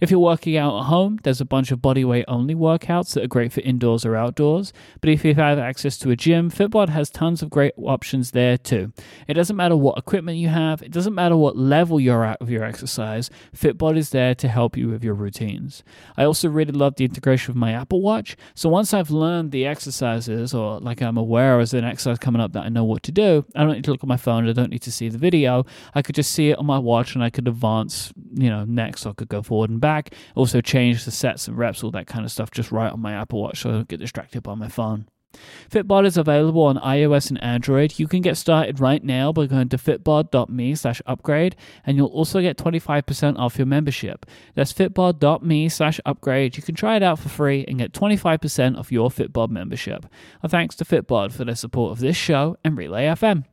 If you're working out at home, there's a bunch of bodyweight only workouts that are great for indoors or outdoors. But if you have access to a gym, Fitbod has tons of great options there too. It doesn't matter what equipment you have, it doesn't matter what level you're at of your exercise, Fitbod is there to help you with your routines. I also really love the integration with my Apple Watch. So once I've learned the exercises, or like I'm aware as an exercise coming up that I know what to do, I don't need to look at my phone, I don't need to see the video. I could just see it on my watch and I could advance, you know, next, I could go forward and back back. Also change the sets and reps, all that kind of stuff, just right on my Apple Watch so I don't get distracted by my phone. Fitbod is available on iOS and Android. You can get started right now by going to fitbod.me slash upgrade, and you'll also get 25% off your membership. That's fitbod.me slash upgrade. You can try it out for free and get 25% off your Fitbod membership. A thanks to Fitbod for their support of this show and Relay FM.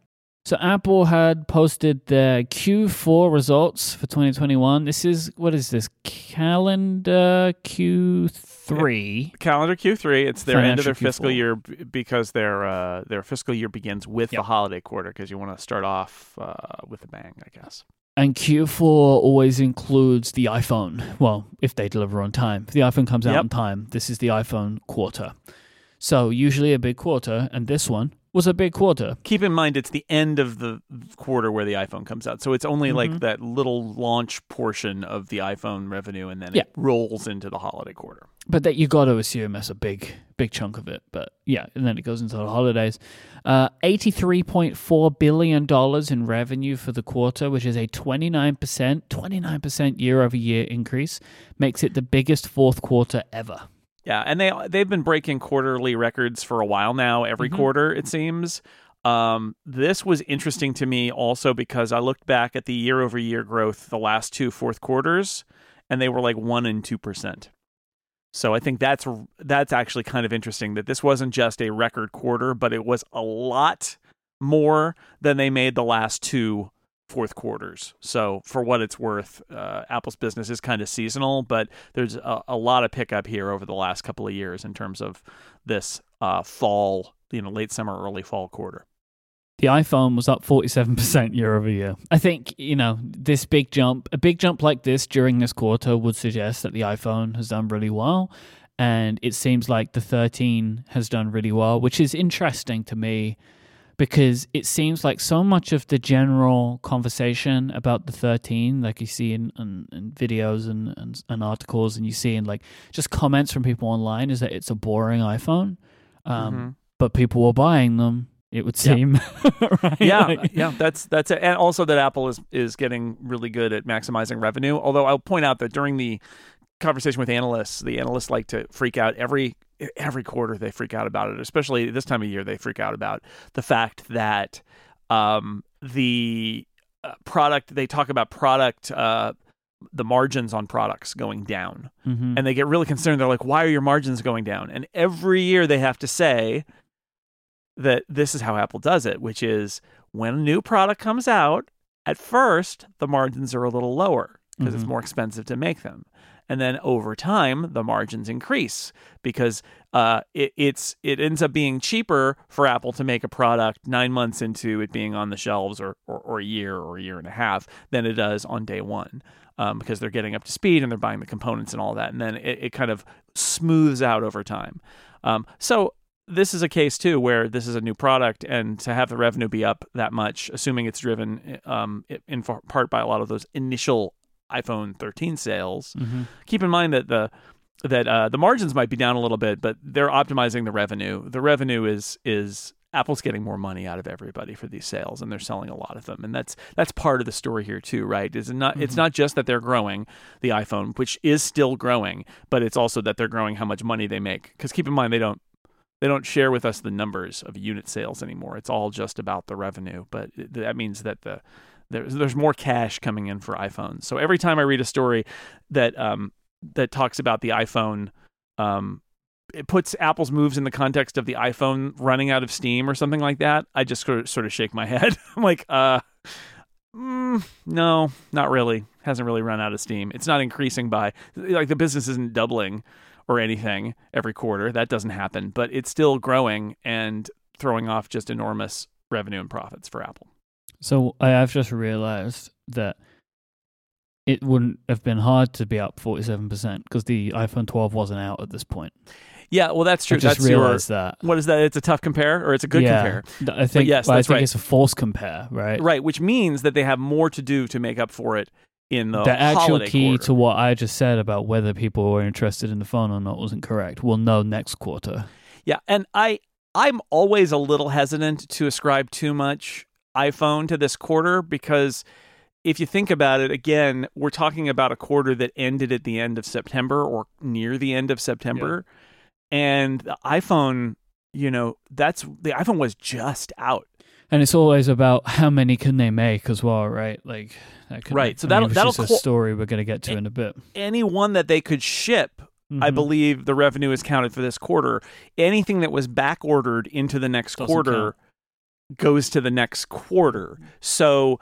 So Apple had posted their Q4 results for 2021. This is what is this calendar Q3? Calendar Q3. It's their end of their fiscal Q4. year because their uh, their fiscal year begins with Yep. the holiday quarter because you want to start off uh, with a bang, I guess. And Q4 always includes the iPhone. Well, if they deliver on time. If the iPhone comes out Yep. on time, this is the iPhone quarter. So usually a big quarter, and this one was a big quarter. Keep in mind it's the end of the quarter where the iPhone comes out, so it's only Mhm. like that little launch portion of the iPhone revenue, and then Yeah. it rolls into the holiday quarter. But that you got to assume that's a big, big chunk of it. But yeah, and then it goes into the holidays. Uh, Eighty-three point four billion dollars in revenue for the quarter, which is a twenty-nine percent, twenty-nine percent year-over-year increase, makes it the biggest fourth quarter ever. Yeah, and they they've been breaking quarterly records for a while now. Every Mhm. quarter, it seems. Um, this was interesting to me also because I looked back at the year over year growth the last two fourth quarters, and they were like one and two percent. So I think that's that's actually kind of interesting that this wasn't just a record quarter, but it was a lot more than they made the last two fourth quarters. So for what it's worth, uh, Apple's business is kind of seasonal, but there's a, a lot of pickup here over the last couple of years in terms of this uh, fall, you know, late summer, early fall quarter. The iPhone was up 47% year over year. I think, you know, this big jump, a big jump like this during this quarter would suggest that the iPhone has done really well. And it seems like the 13 has done really well, which is interesting to me because it seems like so much of the general conversation about the 13, like you see in, in, in videos and, and, and articles, and you see in like just comments from people online, is that it's a boring iPhone. Um, Mhm. But people were buying them, it would Yeah. seem. [laughs] right? yeah, Like- yeah, that's that's it. And also that Apple is is getting really good at maximizing revenue. Although I'll point out that during the conversation with analysts, the analysts like to freak out every every quarter. They freak out about it, especially this time of year. They freak out about the fact that um, the uh, product. They talk about product. Uh, the margins on products going down Mhm. and they get really concerned. They're like, "Why are your margins going down?" And every year they have to say that this is how Apple does it, which is when a new product comes out, at first the margins are a little lower because it's Mhm. more expensive to make them, and then over time the margins increase because uh, it, it's it ends up being cheaper for Apple to make a product nine months into it being on the shelves, or or, or a year or a year and a half, than it does on day one um, because they're getting up to speed and they're buying the components and all that, and then it, it kind of smooths out over time. Um, so this is a case too where this is a new product, and to have the revenue be up that much, assuming it's driven um, in part by a lot of those initial iPhone 13 sales. Mhm. Keep in mind that the that uh, the margins might be down a little bit, but they're optimizing the revenue. The revenue is is Apple's getting more money out of everybody for these sales, and they're selling a lot of them, and that's that's part of the story here too, right? Is not it's Mhm. not just that they're growing the iPhone, which is still growing, but it's also that they're growing how much money they make. Because keep in mind they don't they don't share with us the numbers of unit sales anymore. It's all just about the revenue, but that means that the there's there's more cash coming in for iPhones. So every time I read a story that um that talks about the iPhone um it puts Apple's moves in the context of the iPhone running out of steam or something like that. I just sort of, shake my [laughs] head. I'm like, uh, mm, no, not really. Hasn't really run out of steam. It's not increasing by like the business isn't doubling or anything every quarter. That doesn't happen, but it's still growing and throwing off just enormous revenue and profits for Apple. So I have just realized that it wouldn't have been hard to be up 47% because the iPhone 12 wasn't out at this point. Yeah, well, that's true. I just that's your realized that. what is that? It's a tough compare or it's a good yeah. compare, I think, yes, well, I that's think right. it's a false compare, right? right? Which means that they have more to do to make up for it in the, the actual key quarter. to what I just said about whether people were interested in the phone or not wasn't correct. We'll know next quarter. Yeah, and I I'm always a little hesitant to ascribe too much iPhone to this quarter because if you think about it again, we're talking about a quarter that ended at the end of September or near the end of September. And the iPhone, you know, that's the iPhone was just out. And it's always about how many can they make as well, right? Like that could, Right, so I mean, that'll- that'll a story we're going to get to in a bit. Any one that they could ship I Mhm. believe the revenue is counted for this quarter. Anything that was back ordered into the next Doesn't quarter goes to the next quarter. So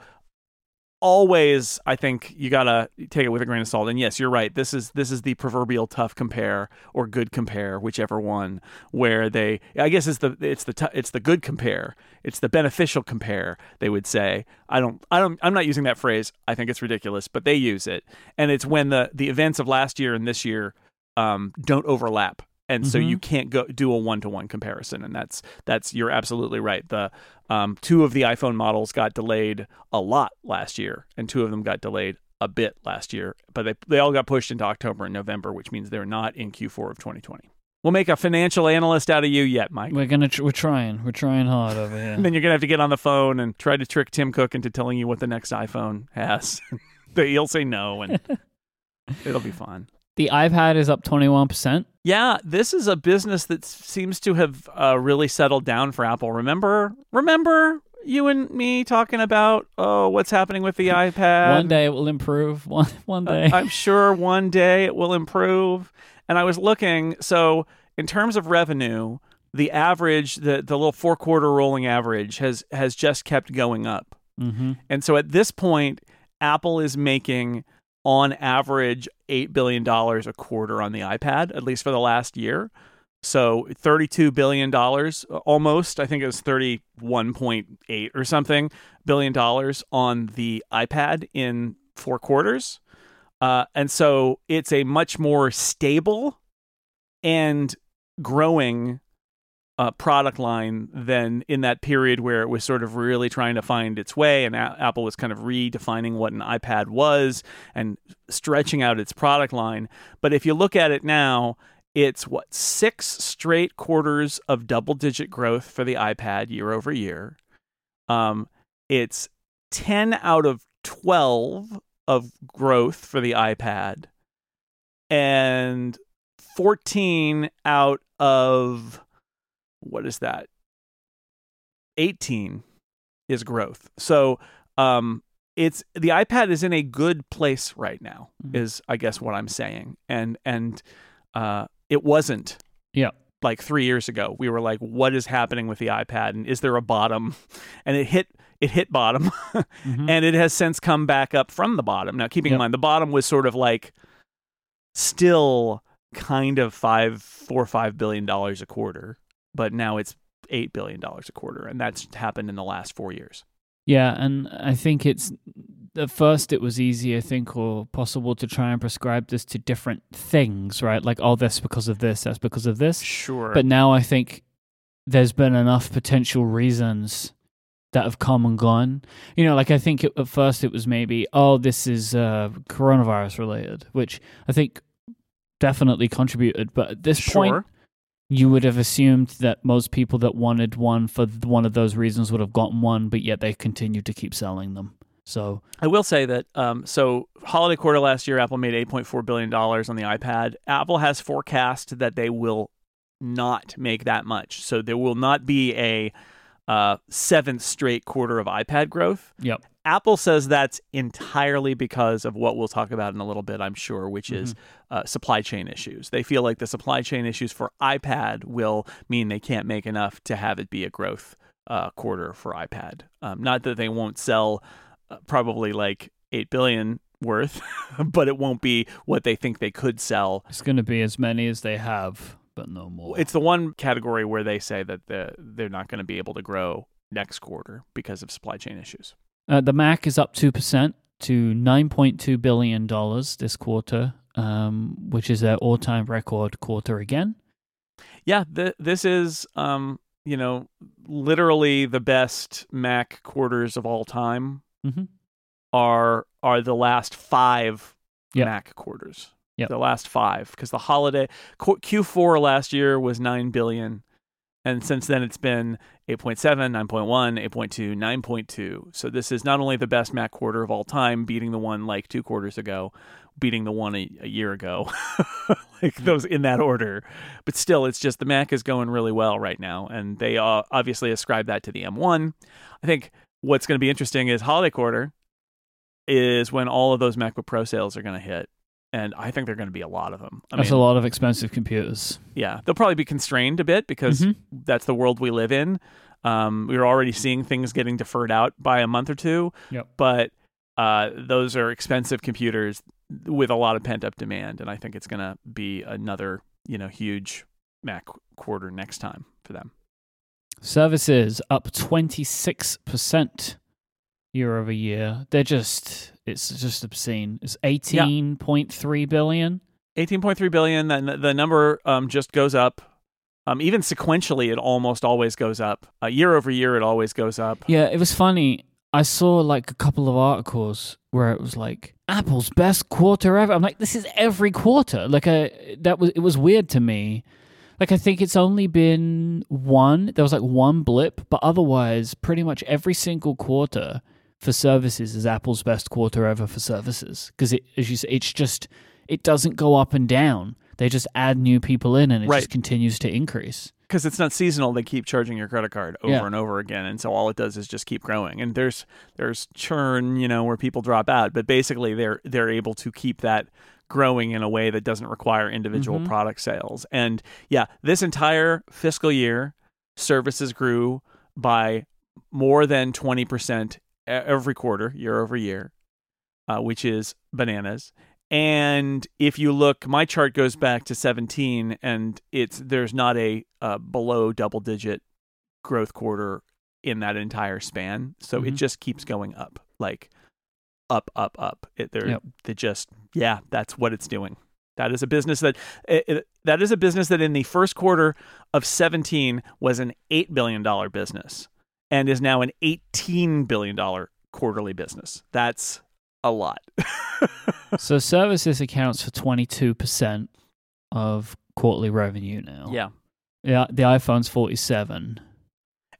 always I think you got to take it with a grain of salt. And yes, you're right. This is this is the proverbial tough compare or good compare, whichever one where they I guess it's the it's the tou- it's the good compare. It's the beneficial compare, they would say. I don't I don't I'm not using that phrase. I think it's ridiculous, but they use it. And it's when the the events of last year and this year um, don't overlap and so Mhm. you can't go do a one to one comparison and that's that's you're absolutely right. The um, two of the iphone models got delayed a lot last year and two of them got delayed a bit last year but they, they all got pushed into october and november which means they're not in q4 of 2020 we'll make a financial analyst out of you yet Myke. We're gonna tr- we're trying. We're trying hard over here. and [laughs] then you're gonna have to get on the phone and try to trick tim cook into telling you what the next iphone has. [laughs] He'll say no and [laughs] it'll be fun the iPad is up twenty one percent. Yeah, this is a business that seems to have uh, really settled down for Apple. Remember, remember you and me talking about oh, what's happening with the [laughs] iPad. One day it will improve. [laughs] One one Uh, day. I'm sure one day it will improve. And I was looking, so in terms of revenue, the average, the the little four quarter rolling average has has just kept going up. mm-hmm. And so at this point, Apple is making on average $8 billion a quarter on the iPad, at least for the last year. So $32 billion, almost, I think it was 31.8 or something billion dollars on the iPad in four quarters. Uh, and so it's a much more stable and growing uh, product line than in that period where it was sort of really trying to find its way and A- Apple was kind of redefining what an iPad was and stretching out its product line. But if you look at it now, it's what six straight quarters of double digit growth for the iPad year over year. Um, it's 10 out of 12 of growth for the iPad and 14 out of what is that? 18 is growth. So um it's the ipad is in a good place right now Mhm. is i guess what i'm saying. And and uh it wasn't Yeah. like three years ago. We were like what is happening with the ipad? And is there a bottom? [laughs] And it hit it hit bottom. [laughs] Mhm. and it has since come back up from the bottom. Now keeping in mind the bottom was sort of like still kind of five four or five billion dollars a quarter but now it's eight billion dollars a quarter and that's happened in the last four years Yeah, and I think it's at first it was easy, I think, or possible to try and prescribe this to different things, right? Like, oh, that's because of this, that's because of this. sure But now I think there's been enough potential reasons that have come and gone. You know, like I think at first it was maybe, oh, this is uh, coronavirus related, which I think definitely contributed. But at this point, sure you would have assumed that most people that wanted one for one of those reasons would have gotten one, but yet they continued to keep selling them. So I will say that um, so holiday quarter last year, Apple made eight point four billion dollars on the iPad. Apple has forecast that they will not make that much, so there will not be a uh, seventh straight quarter of iPad growth. Yep. Apple says that's entirely because of what we'll talk about in a little bit, I'm sure, which is uh, supply chain issues. They feel like the supply chain issues for iPad will mean they can't make enough to have it be a growth uh, quarter for iPad. Um, not that they won't sell uh, probably like 8 billion worth, [laughs] but it won't be what they think they could sell. it's going to be as many as they have, but no more. It's the one category where they say that the, they're not going to be able to grow next quarter because of supply chain issues. Uh, the Mac is up 2% to $9.2 billion this quarter, um, which is their all time record quarter again. Yeah, th- this is, um, you know, literally the best Mac quarters of all time Mhm. are are the last five Yep. Mac quarters. Yep. The last five, because the holiday Q- Q4 last year was nine billion, and since then it's been 8.7, 9.1, 8.2, 9.2. So this is not only the best Mac quarter of all time, beating the one like two quarters ago, beating the one a, a year ago, [laughs] like those in that order. But still, it's just the Mac is going really well right now, and they uh, obviously ascribe that to the M1. I think what's going to be interesting is holiday quarter is when all of those MacBook Pro sales are going to hit. And I think there are going to be a lot of them. I That's mean, a lot of expensive computers. yeah, they'll probably be constrained a bit because Mhm. that's the world we live in. Um, we're already seeing things getting deferred out by a month or two. Yep. But uh, those are expensive computers with a lot of pent up demand, and I think it's going to be another you know huge Mac quarter next time for them. Services up 26% year over year. They're just, it's just obscene. It's 18.3 billion. 18.3 billion. Then the number um, just goes up. Um, even sequentially, it almost always goes up. Uh, year over year, it always goes up. Yeah, it was funny. I saw like a couple of articles where it was like Apple's best quarter ever. I'm like, this is every quarter. Like, a, that was, it was weird to me. Like, I think it's only been one, there was like one blip, but otherwise, pretty much every single quarter for services is Apple's best quarter ever for services. Because it, as you say, it's just, it doesn't go up and down. They just add new people in and it Right. just continues to increase. because it's not seasonal they keep charging your credit card over Yeah. and over again and so all it does is just keep growing and there's there's churn you know where people drop out but basically they're they're able to keep that growing in a way that doesn't require individual Mhm. product sales and yeah this entire fiscal year services grew by more than 20% e- every quarter year over year uh, which is bananas and if you look, my chart goes back to 17, and it's there's not a uh, below double digit growth quarter in that entire span. So it Mhm. just keeps going up, like up, up, up. It, they're Yep. they just yeah, that's what it's doing. That is a business that it, it- that is a business that in the first quarter of 17 was an eight billion dollar business, and is now an 18 billion dollar quarterly business. That's a lot. [laughs] So services accounts for 22% of quarterly revenue now. yeah. Yeah, the iPhone's 47.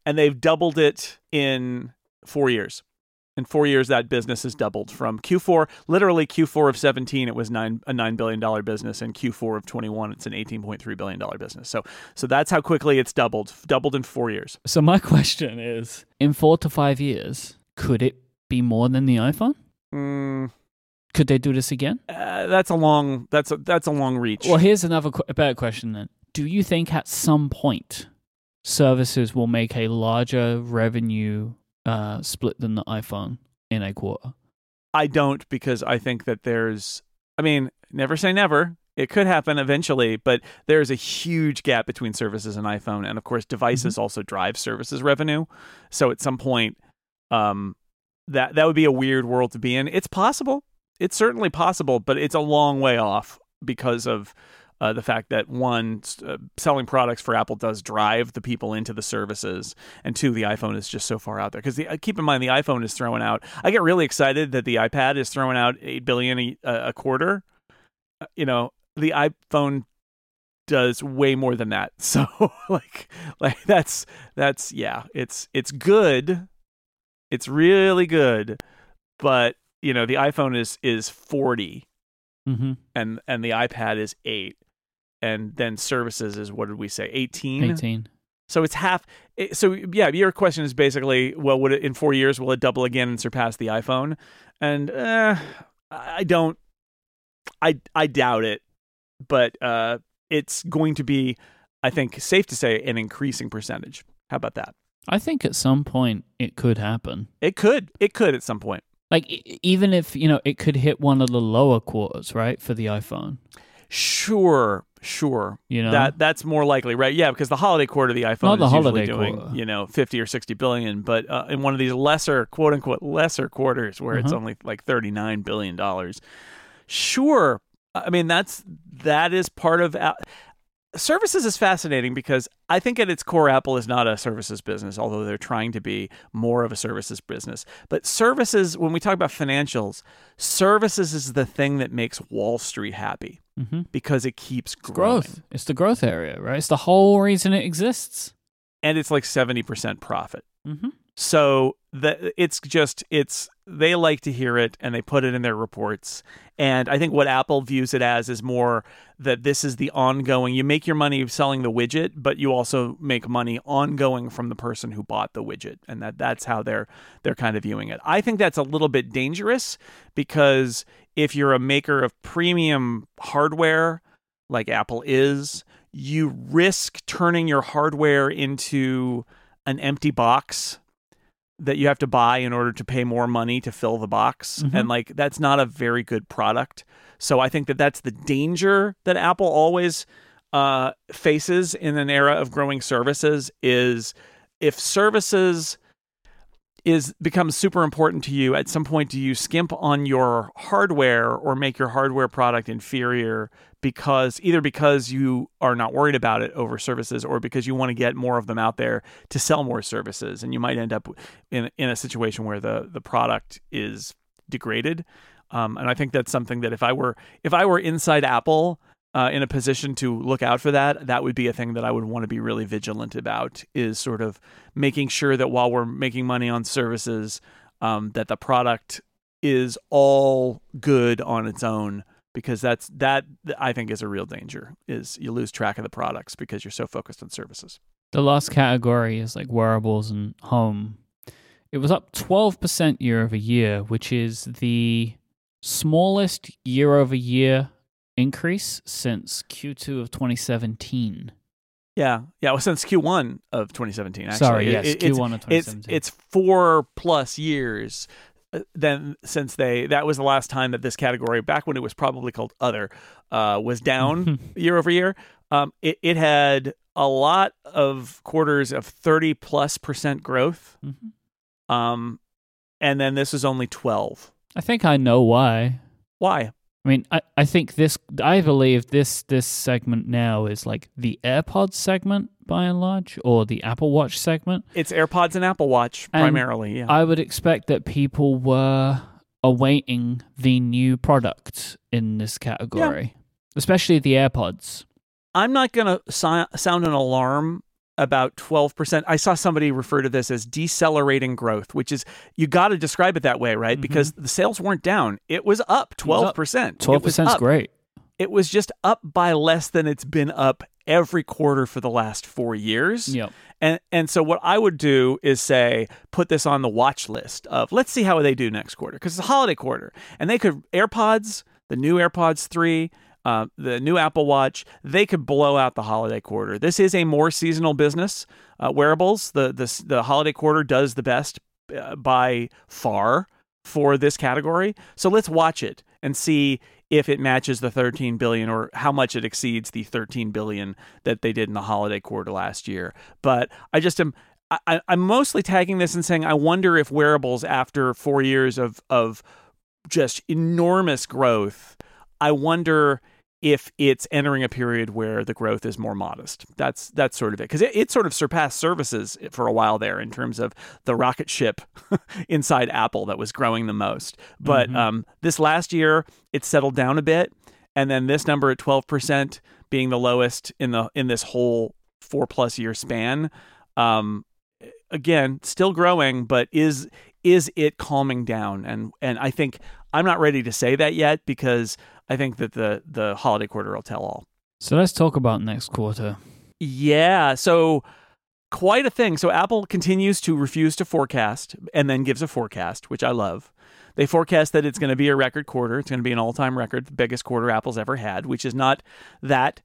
and they've doubled it in four years. In four years, that business has doubled from Q4, literally Q4 of 17, it was nine a nine billion dollar business, and Q4 of 21, it's an 18.3 billion dollar business. So, so that's how quickly it's doubled, doubled in four years. So my [laughs] question is, in 4 to 5 years, could it be more than the iPhone? Mm, Could they do this again? uh, that's a long, that's a, that's a long reach. Well, here's another qu- a better question then. Do you think at some point services will make a larger revenue uh, split than the iPhone in a quarter? I don't because I think that there's, I mean, never say never. It could happen eventually, but there's a huge gap between services and iPhone, and of course, devices also drive services revenue. So at some point, um, that that would be a weird world to be in. It's possible. It's certainly possible, but it's a long way off because of uh, the fact that one, uh, selling products for Apple does drive the people into the services, and two, the iPhone is just so far out there. Because the, uh, keep in mind, the iPhone is throwing out. I get really excited that the iPad is throwing out eight billion a, a quarter. Uh, You know, the iPhone does way more than that. [laughs] So like, like that's that's yeah, it's it's good. It's really good, but you know, the iPhone is is forty Mm-hmm. and and the iPad is eight, and then services is what did we say 18? 18. So it's half. So yeah, your question is basically, well, would it in four years will it double again and surpass the iPhone? And uh, I don't. I I doubt it, but uh, it's going to be, I think, safe to say, an increasing percentage. How about that? I think at some point it could happen. It could. It could at some point. Like even if, you know, it could hit one of the lower quarters, right, for the iPhone. Sure, Sure. You know? that that's more likely, right? Yeah, because the holiday quarter, of the iPhone the is usually doing quarter. you know fifty or sixty billion, but uh, in one of these lesser, quote unquote, lesser quarters where it's Uh-huh. only like thirty nine billion dollars. Sure, I mean that's that is part of. A- Services is fascinating because I think at its core, Apple is not a services business, although they're trying to be more of a services business. But services, when we talk about financials, services is the thing that makes Wall Street happy hmm because it keeps growing. growth. It's the growth area, right? It's the whole reason it exists. and it's like 70% profit. Mm-hmm. So the, it's just it's they like to hear it and they put it in their reports. And I think what Apple views it as is more that this is the ongoing. You make your money selling the widget, but you also make money ongoing from the person who bought the widget, and that that's how they're they're kind of viewing it. I think that's a little bit dangerous because if you're a maker of premium hardware like Apple is, you risk turning your hardware into an empty box that you have to buy in order to pay more money to fill the box Mhm. and like that's not a very good product so i think that that's the danger that apple always uh, faces in an era of growing services is if services is becomes super important to you at some point do you skimp on your hardware or make your hardware product inferior because either because you are not worried about it over services or because you want to get more of them out there to sell more services? And you might end up in in a situation where the the product is degraded. Um, and I think that's something that if I were if I were inside Apple uh, in a position to look out for that, that would be a thing that I would want to be really vigilant about. Is sort of making sure that while we're making money on services, um, that the product is all good on its own. Because that's that I think is a real danger. Is you lose track of the products because you're so focused on services. The last category is like wearables and home. It was up 12% year over year, which is the smallest year over year increase since Q2 of 2017. Yeah, yeah. Well, since Q1 of 2017. Actually, Sorry, yes, it- Q1 it's, of 2017. it's four plus years uh, then since they that was the last time that this category back when it was probably called other uh, was down [laughs] year over year. Um, it it had a lot of quarters of 30 plus percent growth. Mhm. Um, and then this is only 12. I think I know why. Why? I mean, I, I think this, I believe this this segment now is like the AirPods segment by and large, or the Apple Watch segment. It's AirPods and Apple Watch And primarily. Yeah. I would expect that people were awaiting the new product in this category, especially the AirPods. I'm not going to si- sound an alarm about 12%. I saw somebody refer to this as decelerating growth, which is you got to describe it that way, right? Mhm. Because the sales weren't down. It was up 12%. Twelve It was percent is up. great. It was just up by less than it's been up every quarter for the last 4 years. Yep. And and so what I would do is say put this on the watch list of let's see how they do next quarter because it's a holiday quarter and they could AirPods, the new AirPods 3, uh, the new Apple Watch, they could blow out the holiday quarter. This is a more seasonal business. Uh, wearables, the the the holiday quarter does the best uh, by far for this category. So let's watch it and see if it matches the 13 billion or how much it exceeds the 13 billion that they did in the holiday quarter last year. But I just am I- I'm mostly tagging this and saying I wonder if wearables after four years of of just enormous growth, I wonder if it's entering a period where the growth is more modest. That's that's sort of it because it, it sort of surpassed services for a while there in terms of the rocket ship [laughs] inside Apple that was growing the most. But Mhm. um, this last year, it settled down a bit, and then this number at twelve percent being the lowest in the in this whole four plus year span. Um, again, still growing, but is is it calming down? And and I think I'm not ready to say that yet because I think that the the holiday quarter will tell all. So let's talk about next quarter. Yeah, so quite a thing. So Apple continues to refuse to forecast and then gives a forecast, which I love. They forecast that it's going to be a record quarter. It's going to be an all-time record, the biggest quarter Apple's ever had, which is not that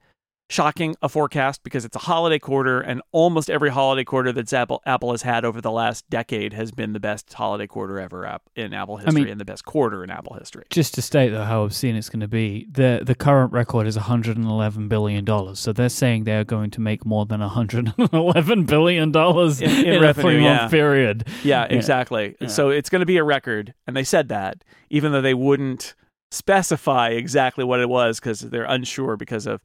shocking a forecast because it's a holiday quarter, and almost every holiday quarter that Apple Apple has had over the last decade has been the best holiday quarter ever in Apple history mean- and the best quarter in Apple history. Just to state though how obscene it's going to be, the the current record is 111 billion dollars. So they're saying they're going to make more than 111 billion dollars In- in a revenue, three month yeah. period. Yeah, exactly. Yeah. So it's going to be a record, and they said that even though they wouldn't specify exactly what it was because they're unsure because of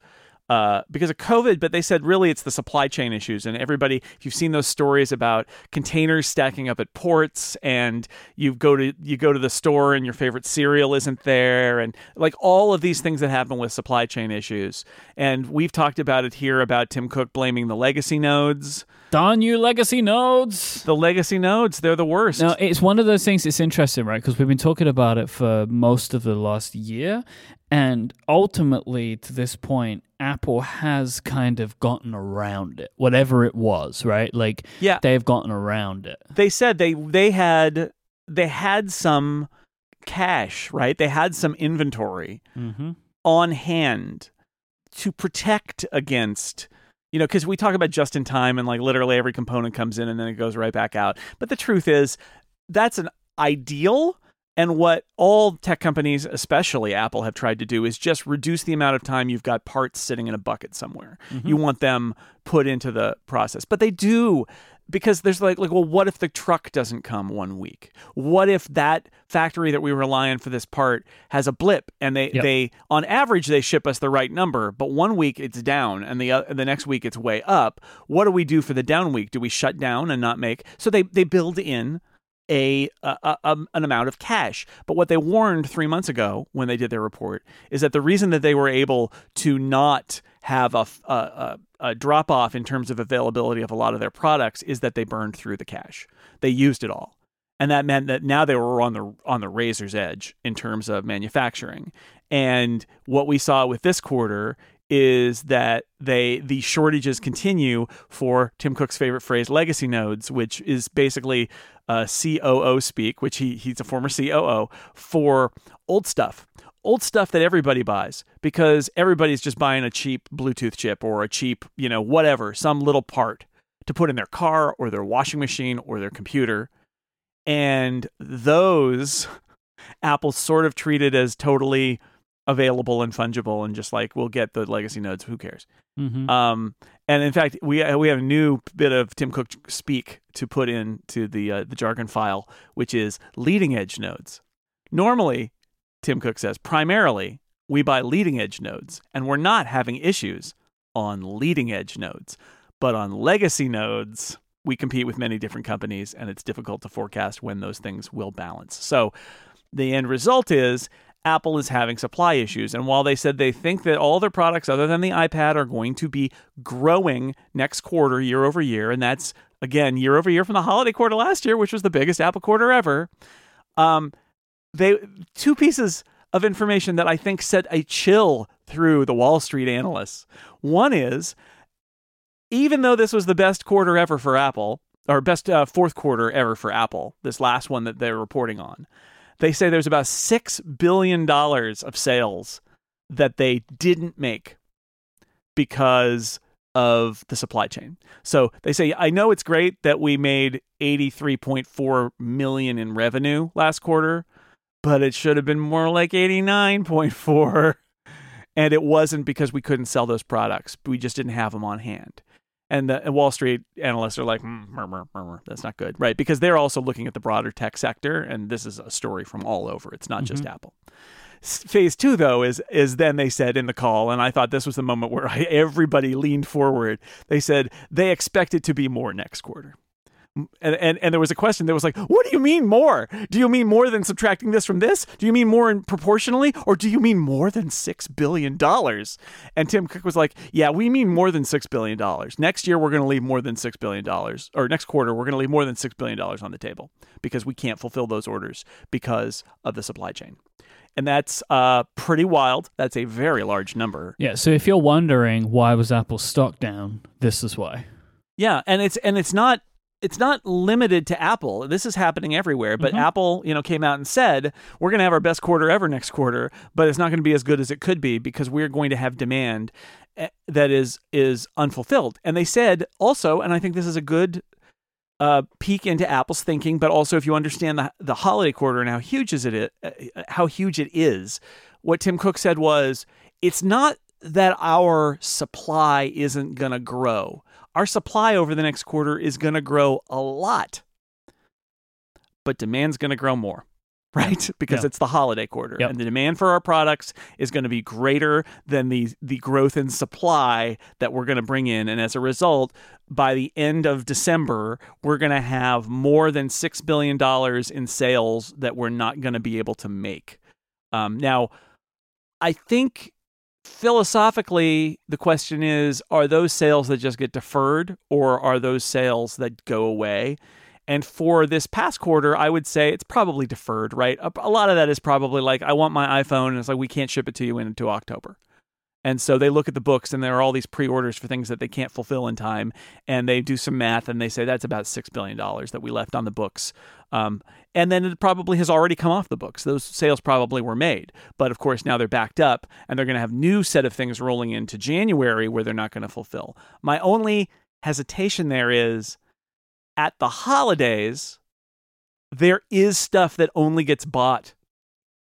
uh, because of COVID. But they said really it's the supply chain issues, and everybody. If you've seen those stories about containers stacking up at ports, and you go to you go to the store and your favorite cereal isn't there, and like all of these things that happen with supply chain issues, and we've talked about it here about Tim Cook blaming the legacy nodes. Darn you, legacy nodes! The legacy nodes, they're the worst. No, it's one of those things. It's interesting, right? Because we've been talking about it for most of the last year, and ultimately, to this point, Apple has kind of gotten around it, whatever it was, right? Like, Yeah. they've gotten around it. they said they they had they had some cash, right? They had some inventory Mm-hmm. on hand to protect against you know because we talk about just in time and like literally every component comes in and then it goes right back out. But the truth is that's an ideal and what all tech companies especially apple have tried to do is just reduce the amount of time you've got parts sitting in a bucket somewhere. You mm-hmm. want them put into the process. But they do because there's like like well what if the truck doesn't come one week what if that factory that we rely on for this part has a blip and they Yep. they on average they ship us the right number but one week it's down and the uh, the next week it's way up what do we do for the down week do we shut down and not make so they they build in a, a, a um, an amount of cash. But what they warned three months ago when they did their report is that the reason that they were able to not have a a drop off in terms of availability of a lot of their products is that they burned through the cash. They used it all. And that meant that now they were on the on the razor's edge in terms of manufacturing. And what we saw with this quarter is that they the shortages continue for Tim Cook's favorite phrase, legacy nodes, which is basically uh, COO speak, which he he's a former COO for old stuff, old stuff that everybody buys because everybody's just buying a cheap Bluetooth chip or a cheap you know whatever some little part to put in their car or their washing machine or their computer, and those [laughs] Apple sort of treated as totally available and fungible and just like we'll get the legacy nodes who cares Mm-hmm. um, and in fact, we we have a new bit of Tim Cook speak to put into the uh, the jargon file, which is leading edge nodes. Normally, Tim Cook says primarily we buy leading edge nodes, and we're not having issues on leading edge nodes, but on legacy nodes. We compete with many different companies, and it's difficult to forecast when those things will balance. So, the end result is Apple is having supply issues. And while they said they think that all their products, other than the iPad, are going to be growing next quarter, year over year, and that's again year over year from the holiday quarter last year, which was the biggest Apple quarter ever. Um, they two pieces of information that I think sent a chill through the Wall Street analysts. One is, even though this was the best quarter ever for Apple, or best uh, fourth quarter ever for Apple, this last one that they're reporting on, they say there's about six billion dollars of sales that they didn't make because of the supply chain. So they say, I know it's great that we made 83.4 million in revenue last quarter, but it should have been more like 89.4. And it wasn't because we couldn't sell those products. We just didn't have them on hand. And the and Wall Street analysts are like, mm, murmur, murmur, that's not good, right? Because they're also looking at the broader tech sector, and this is a story from all over. It's not just Apple. Phase two, though, is is then they said in the call, and I thought this was the moment where [laughs] I, everybody leaned forward. They said they expect it to be more next quarter. And, and and there was a question that was like, what do you mean more? Do you mean more than subtracting this from this? Do you mean more in proportionally, or do you mean more than six billion dollars? And Tim Cook was like, yeah, we mean more than six billion dollars. Next year we're going to leave more than six billion dollars, or next quarter we're going to leave more than six billion dollars on the table because we can't fulfill those orders because of the supply chain. And that's uh, pretty wild. That's a very large number. Yeah, so if you're wondering why was Apple's stock down, this is why. Yeah, and it's and it's not it's not limited to Apple. This is happening everywhere. But Mhm. Apple, you know, came out and said we're going to have our best quarter ever next quarter, but it's not going to be as good as it could be because we're going to have demand eh, that is is unfulfilled. And they said also, and I think this is a good uh, peek into Apple's thinking, but also if you understand the the holiday quarter and how huge is it uh, how huge it is, what Tim Cook said was it's not that our supply isn't going to grow. Our supply over the next quarter is going to grow a lot, but demand's going to grow more. Right, [laughs] because Yeah. it's the holiday quarter, Yep. and the demand for our products is going to be greater than the the growth in supply that we're going to bring in, and as a result, by the end of December, we're going to have more than six billion dollars in sales that we're not going to be able to make. Um, now, I think philosophically, the question is: Are those sales that just get deferred, or are those sales that go away? And for this past quarter, I would say it's probably deferred, right? A, lot of that is probably like, I want my iPhone, and it's like, we can't ship it to you into October. And so they look at the books, and there are all these pre orders for things that they can't fulfill in time. And they do some math, and they say that's about $6 billion that we left on the books. Um, and then it probably has already come off the books. Those sales probably were made. But of course, now they're backed up, and they're going to have new set of things rolling into January where they're not going to fulfill. My only hesitation there is at the holidays, there is stuff that only gets bought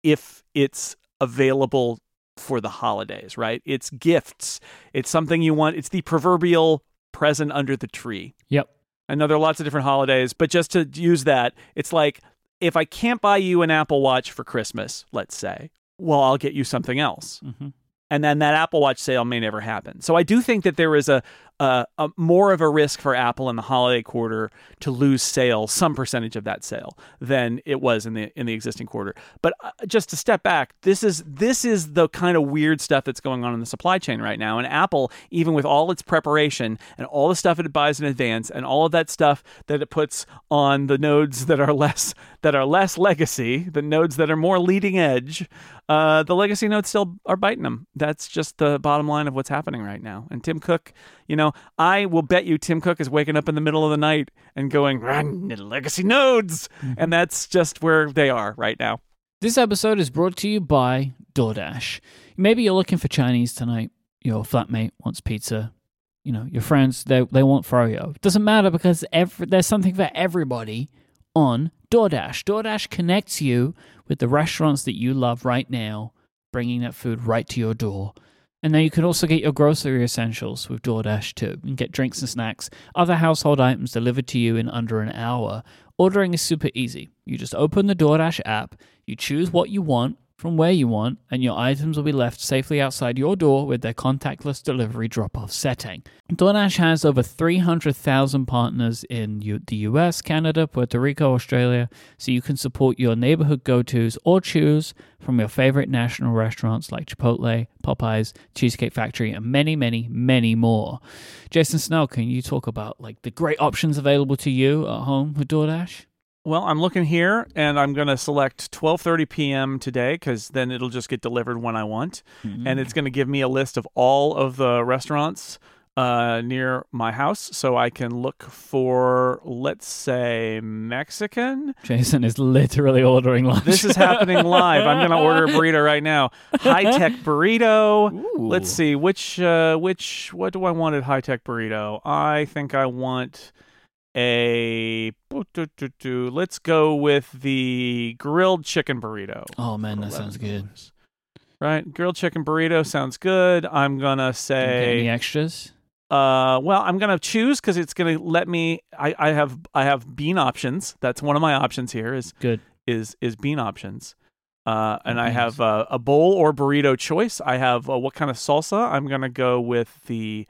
if it's available for the holidays, right? It's gifts. It's something you want. It's the proverbial present under the tree. Yep. I know there are lots of different holidays, but just to use that, it's like if I can't buy you an Apple Watch for Christmas, let's say, well, I'll get you something else hmm and then that Apple Watch sale may never happen. So I do think that there is a, a, a more of a risk for Apple in the holiday quarter to lose sales, some percentage of that sale, than it was in the in the existing quarter. But uh, just to step back, this is this is the kind of weird stuff that's going on in the supply chain right now. And Apple, even with all its preparation and all the stuff it buys in advance and all of that stuff that it puts on the nodes that are less that are less legacy, the nodes that are more leading edge, uh, the legacy nodes still are biting them. That's just the bottom line of what's happening right now. And Tim Cook, you know, I will bet you Tim Cook is waking up in the middle of the night and going, run legacy nodes. Mm-hmm. And that's just where they are right now. This episode is brought to you by DoorDash. Maybe you're looking for Chinese tonight. Your flatmate wants pizza. You know, your friends they they want froyo. Doesn't matter because every, there's something for everybody on DoorDash. DoorDash connects you with the restaurants that you love right now, bringing that food right to your door. And then you can also get your grocery essentials with DoorDash too. and get drinks and snacks, other household items delivered to you in under an hour. Ordering is super easy. You just open the DoorDash app, you choose what you want from where you want, and your items will be left safely outside your door with their contactless delivery drop off setting. DoorDash has over 300,000 partners in U- the US, Canada, Puerto Rico, Australia, so you can support your neighborhood go tos or choose from your favorite national restaurants like Chipotle, Popeyes, Cheesecake Factory, and many, many, many more. Jason Snell, can you talk about like the great options available to you at home with DoorDash? Well, I'm looking here and I'm going to select 12:30 p.m. today cuz then it'll just get delivered when I want and it's going to give me a list of all of the restaurants uh, near my house so I can look for let's say Mexican. Jason is literally ordering lunch. This is happening [laughs] live. I'm going to order a burrito right now. High-tech [laughs] burrito. Ooh. Let's see which uh, which what do I want at high-tech burrito? I think I want a let's go with the grilled chicken burrito. Oh man, that sounds good. Right, grilled chicken burrito sounds good. I'm gonna say any extras? uh, well, I'm gonna choose because it's gonna let me. I, I have I have bean options. That's one of my options here. Is Good. is is bean options. Uh, and I have uh, a bowl or burrito choice. I have uh, what kind of salsa? I'm gonna go with the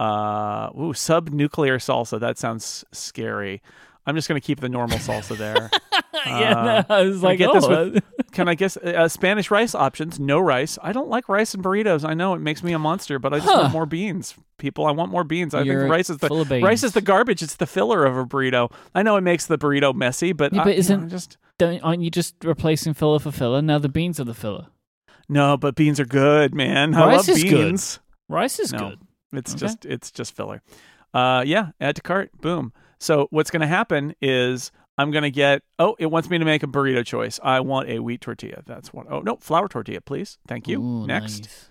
uh, ooh, sub nuclear salsa. That sounds scary. I'm just gonna keep the normal salsa there. [laughs] yeah, no, I was I like, get oh, this with- uh, [laughs] Can I guess uh, Spanish rice options? No rice. I don't like rice and burritos. I know it makes me a monster, but I just Huh. want more beans. People, I want more beans. I you're think rice is the full of beans. rice is the garbage. It's the filler of a burrito. I know it makes the burrito messy, but, Yeah, I, but you isn't- I just Don't, aren't you just replacing filler for filler? Now the beans are the filler. no. But beans are good, man. I Rice love is good. beans. Rice is No. good. It's Okay. just it's just filler. Uh, yeah. Add to cart. Boom. So what's going to happen is I'm going to get, oh, it wants me to make a burrito choice. I want a wheat tortilla. That's one. Oh, no, flour tortilla, please. Thank you. Ooh, Next. nice.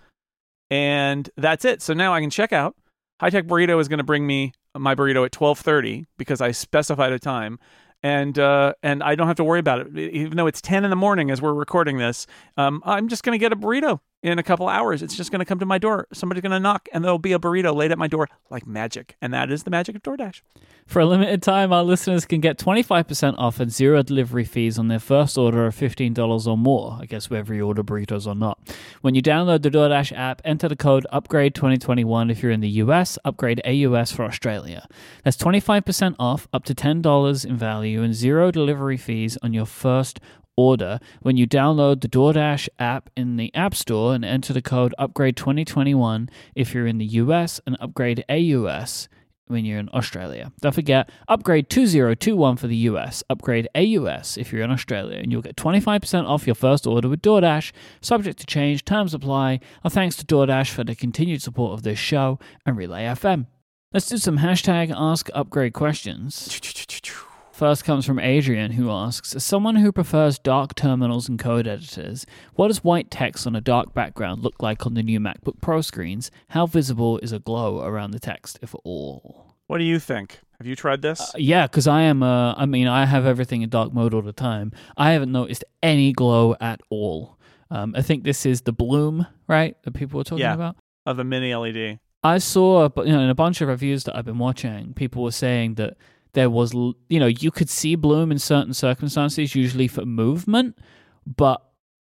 And that's it. So now I can check out. High Tech Burrito is going to bring me my burrito at 12:30 because I specified a time. And uh, and I don't have to worry about it, even though it's 10 in the morning as we're recording this. Um, I'm just going to get a burrito in a couple hours. It's just going to come to my door. Somebody's going to knock, and there'll be a burrito laid at my door like magic. And that is the magic of DoorDash. For a limited time, our listeners can get 25% off and zero delivery fees on their first order of $15 or more. I guess whether you order burritos or not. When you download the DoorDash app, enter the code UPGRADE2021 if you're in the US, upgrade AUS for Australia. That's 25% off, up to $10 in value, and zero delivery fees on your first order when you download the DoorDash app in the App Store and enter the code UPGRADE2021 if you're in the US and upgrade AUS when you're in Australia. Don't forget, upgrade 2021 for the US, upgrade AUS if you're in Australia, and you'll get 25% off your first order with DoorDash, subject to change, terms apply. Our thanks to DoorDash for the continued support of this show and Relay FM. Let's do some hashtag ask upgrade questions. [laughs] First comes from Adrian, who asks As someone who prefers dark terminals and code editors, what does white text on a dark background look like on the new MacBook Pro screens? How visible is a glow around the text, if at all? What do you think? Have you tried this? Uh, yeah, because I am. Uh, I mean, I have everything in dark mode all the time. I haven't noticed any glow at all. Um, I think this is the bloom, right? That people were talking Yeah. about. of the mini LED. I saw, but you know, in a bunch of reviews that I've been watching, people were saying that there was, you know, you could see bloom in certain circumstances, usually for movement, but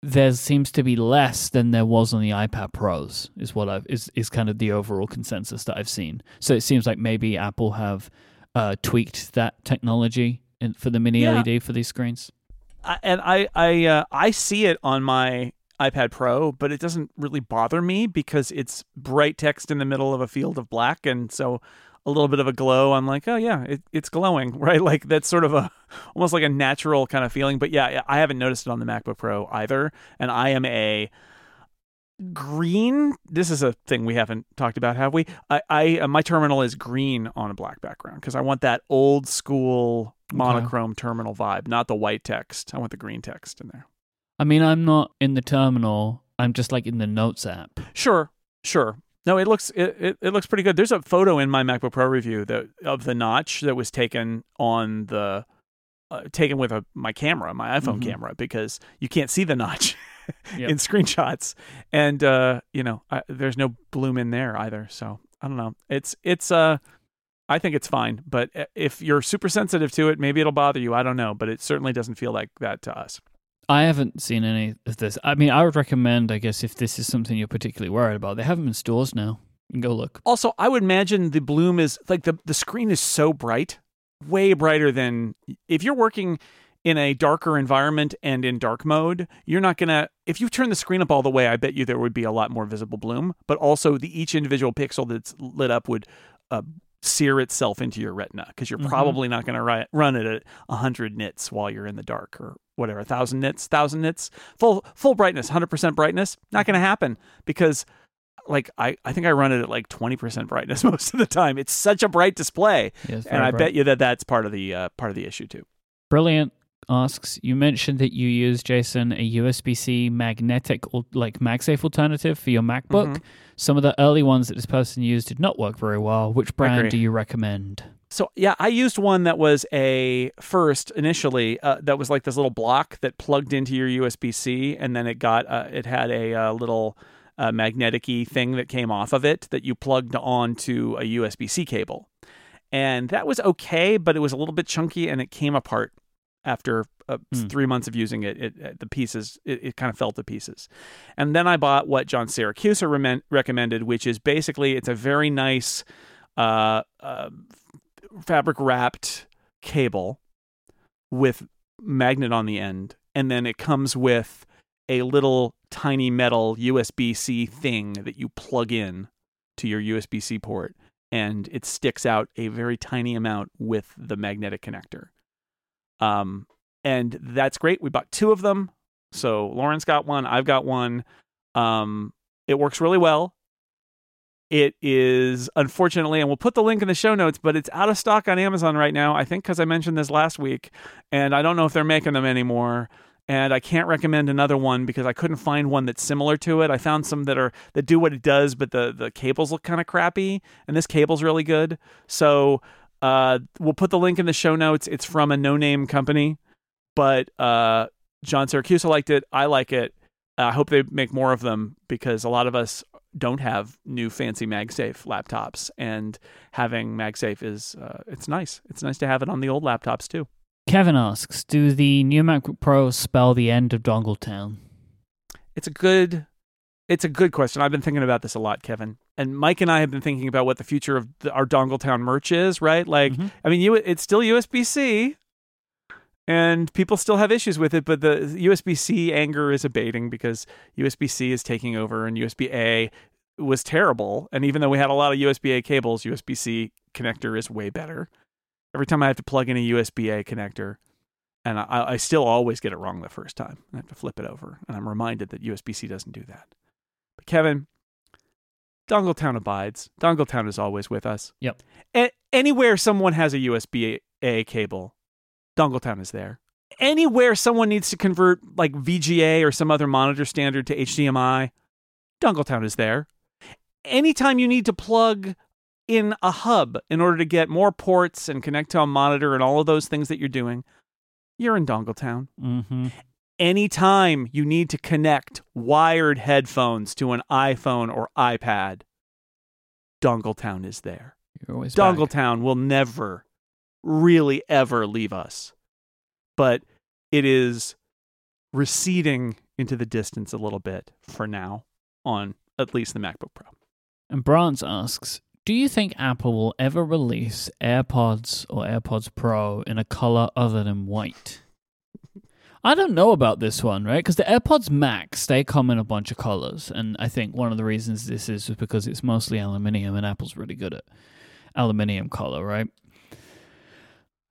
there seems to be less than there was on the iPad Pros. Is what I've is is kind of the overall consensus that I've seen. So it seems like maybe Apple have uh, tweaked that technology in, for the mini Yeah. LED for these screens. I, and I I uh, I see it on my iPad Pro, but it doesn't really bother me because it's bright text in the middle of a field of black, and so a little bit of a glow. I'm like, oh yeah, it, it's glowing, [laughs] right? Like that's sort of a [laughs] almost like a natural kind of feeling. But yeah, I haven't noticed it on the MacBook Pro either, and I am a green this is a thing we haven't talked about have we i, I uh, my terminal is green on a black background because i want that old school monochrome terminal vibe not the white text i want the green text in there I mean, I'm not in the terminal. I'm just like in the Notes app. Sure, sure. No, it looks it, it, it looks pretty good. There's a photo in my MacBook Pro review that of the notch that was taken on the uh, taken with a my camera, my iPhone Mhm. camera, because you can't see the notch [laughs] Yep. in screenshots, and uh, you know I, there's no bloom in there either. So I don't know. It's it's uh. I think it's fine, but uh, if you're super sensitive to it, maybe it'll bother you. I don't know, but it certainly doesn't feel like that to us. I haven't seen any of this. I mean, I would recommend, I guess, if this is something you're particularly worried about, they have them in stores now. You can go look. Also, I would imagine the bloom is like the the screen is so bright, way brighter than if you're working in a darker environment and in dark mode, you're not gonna if you turn the screen up all the way, I bet you there would be a lot more visible bloom, but also the each individual pixel that's lit up would uh, sear itself into your retina because you're Mhm. probably not going to run it at 100 nits while you're in the dark or whatever 1000 nits 1000 nits full full brightness 100% brightness not going to happen because like I, I think I run it at like 20% brightness [laughs] most of the time. It's such a bright display. Yes, And I bet you that that's part of the uh, part of the issue too. Brilliant asks, you mentioned that you use, Jason, a USB C magnetic or like MagSafe alternative for your MacBook. Mhm. Some of the early ones that this person used did not work very well. Which brand do you recommend? So yeah, I used one that was a first initially uh, that was like this little block that plugged into your USB C, and then it got uh, it had a uh, little uh, magnetic-y thing that came off of it that you plugged onto a USB C cable, and that was okay, but it was a little bit chunky and it came apart after uh, Hmm. three months of using it. It, it the pieces it, it kind of fell to pieces, and then I bought what John Siracusa remen- recommended, which is basically it's a very nice. Uh, uh, fabric wrapped cable with magnet on the end and then it comes with a little tiny metal USB-C thing that you plug in to your USB-C port and it sticks out a very tiny amount with the magnetic connector. Um and that's great. We bought two of them. So Lauren's got one, I've got one. Um it works really well. It is unfortunately, and we'll put the link in the show notes, but it's out of stock on Amazon right now. I think because I mentioned this last week, and I don't know if they're making them anymore. And I can't recommend another one because I couldn't find one that's similar to it. I found some that are that do what it does, but the the cables look kind of crappy, and this cable's really good. So uh, we'll put the link in the show notes. It's from a no name company, but uh, John Siracusa liked it. I like it. I hope they make more of them because a lot of us don't have new fancy MagSafe laptops, and having MagSafe is uh, it's nice. It's nice to have it on the old laptops too. Kevin asks, "Do the new MacBook Pro spell the end of Dongle Town?" It's a good, it's a good question. I've been thinking about this a lot, Kevin, and Myke and I have been thinking about what the future of the, our Dongle Town merch is. Right? Like, Mhm. I mean, you it's still USB C. And people still have issues with it, but the USB C anger is abating because USB C is taking over and USB A was terrible. And even though we had a lot of USB A cables, USB C connector is way better. Every time I have to plug in a USB A connector, and I, I still always get it wrong the first time. I have to flip it over, and I'm reminded that USB C doesn't do that. But Kevin, Dongletown abides. Dongletown is always with us. Yep. A- anywhere someone has a USB A cable, Dongletown is there. Anywhere someone needs to convert like VGA or some other monitor standard to HDMI, Dongletown is there. Anytime you need to plug in a hub in order to get more ports and connect to a monitor and all of those things that you're doing, you're in Dongletown. Mm-hmm. Anytime you need to connect wired headphones to an iPhone or iPad, Dongletown is there. You're always back. Dongletown will never really ever leave us. But it is receding into the distance a little bit for now on at least the MacBook Pro. And Brance asks, "Do you think Apple will ever release AirPods or AirPods Pro in a color other than white?" I don't know about this one, right? Because the AirPods Max they come in a bunch of colors, and I think one of the reasons this is is because it's mostly aluminium, and Apple's really good at aluminium color, right?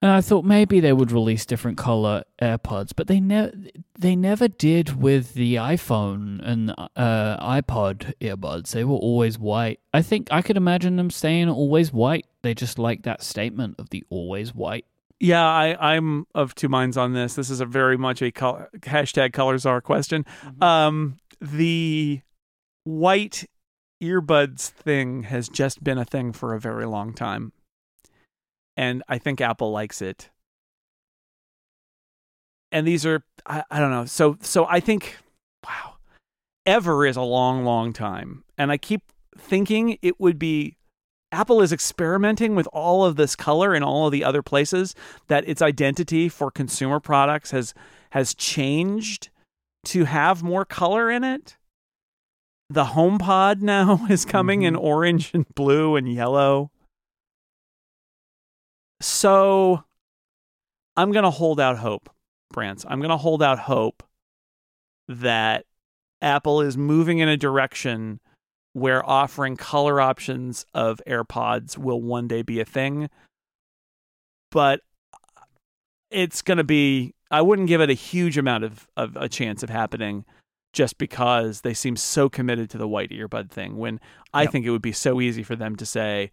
And I thought maybe they would release different color AirPods, but they never they never did with the iPhone and uh, iPod earbuds. They were always white. I think I could imagine them staying always white. They just like that statement of the always white. Yeah, I, I'm of two minds on this. This is a very much a col- hashtag colors are question. Um, the white earbuds thing has just been a thing for a very long time. And I think Apple likes it. And these are I, I don't know. So so I think wow. Ever is a long, long time. And I keep thinking it would be Apple is experimenting with all of this color in all of the other places that its identity for consumer products has has changed to have more color in it. The HomePod now [laughs] is coming in mm-hmm. orange and blue and yellow. So I'm going to hold out hope, Brance. I'm going to hold out hope that Apple is moving in a direction where offering color options of AirPods will one day be a thing. But it's going to be, I wouldn't give it a huge amount of, of a chance of happening just because they seem so committed to the white earbud thing. When I Yep. think it would be so easy for them to say,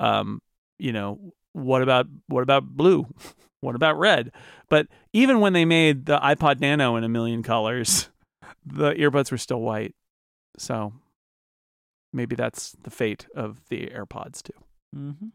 um, you know, what about what about blue? [laughs] what about red? But even when they made the iPod Nano in a million colors, [laughs] the earbuds were still white. So maybe that's the fate of the AirPods too. Mm-hmm.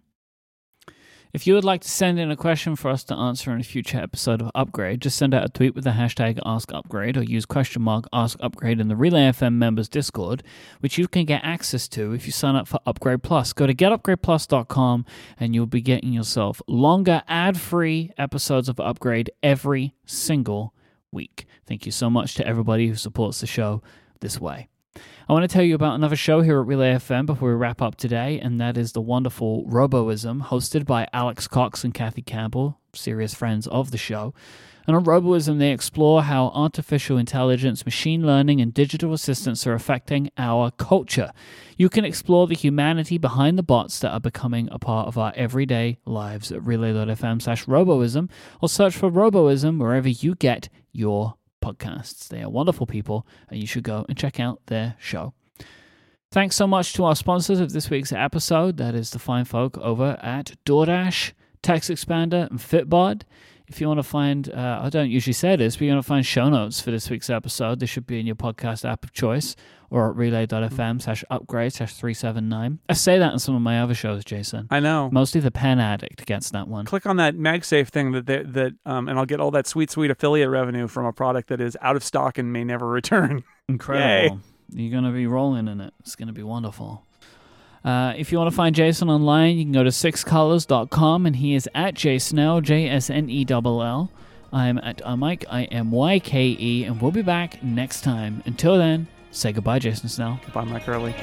If you would like to send in a question for us to answer in a future episode of Upgrade, just send out a tweet with the hashtag AskUpgrade or use question mark AskUpgrade in the Relay FM members Discord, which you can get access to if you sign up for Upgrade Plus. Go to getupgradeplus.com and you'll be getting yourself longer ad-free episodes of Upgrade every single week. Thank you so much to everybody who supports the show this way. I want to tell you about another show here at Relay FM before we wrap up today, and that is the wonderful Roboism, hosted by Alex Cox and Kathy Campbell, serious friends of the show. And on Roboism, they explore how artificial intelligence, machine learning, and digital assistants are affecting our culture. You can explore the humanity behind the bots that are becoming a part of our everyday lives at relay.fm slash roboism, or search for Roboism wherever you get your podcasts. They are wonderful people, and you should go and check out their show. Thanks so much to our sponsors of this week's episode. That is the fine folk over at DoorDash, TextExpander, and Fitbod. If you want to find, uh, I don't usually say this, but you want to find show notes for this week's episode, they should be in your podcast app of choice or at relay.fm slash upgrade slash 379. I say that in some of my other shows, Jason. I know. Mostly the Pen Addict gets that one. Click on that MagSafe thing that they, that um, and I'll get all that sweet sweet affiliate revenue from a product that is out of stock and may never [laughs] return. Incredible. You're going to be rolling in it. It's going to be wonderful. Uh, if you want to find Jason online, you can go to sixcolors.com and he is at jsnell, J S N E L L. I'm at uh, Myke, I M Y K E, and we'll be back next time. Until then, say goodbye, Jason Snell. Goodbye, Myke Hurley.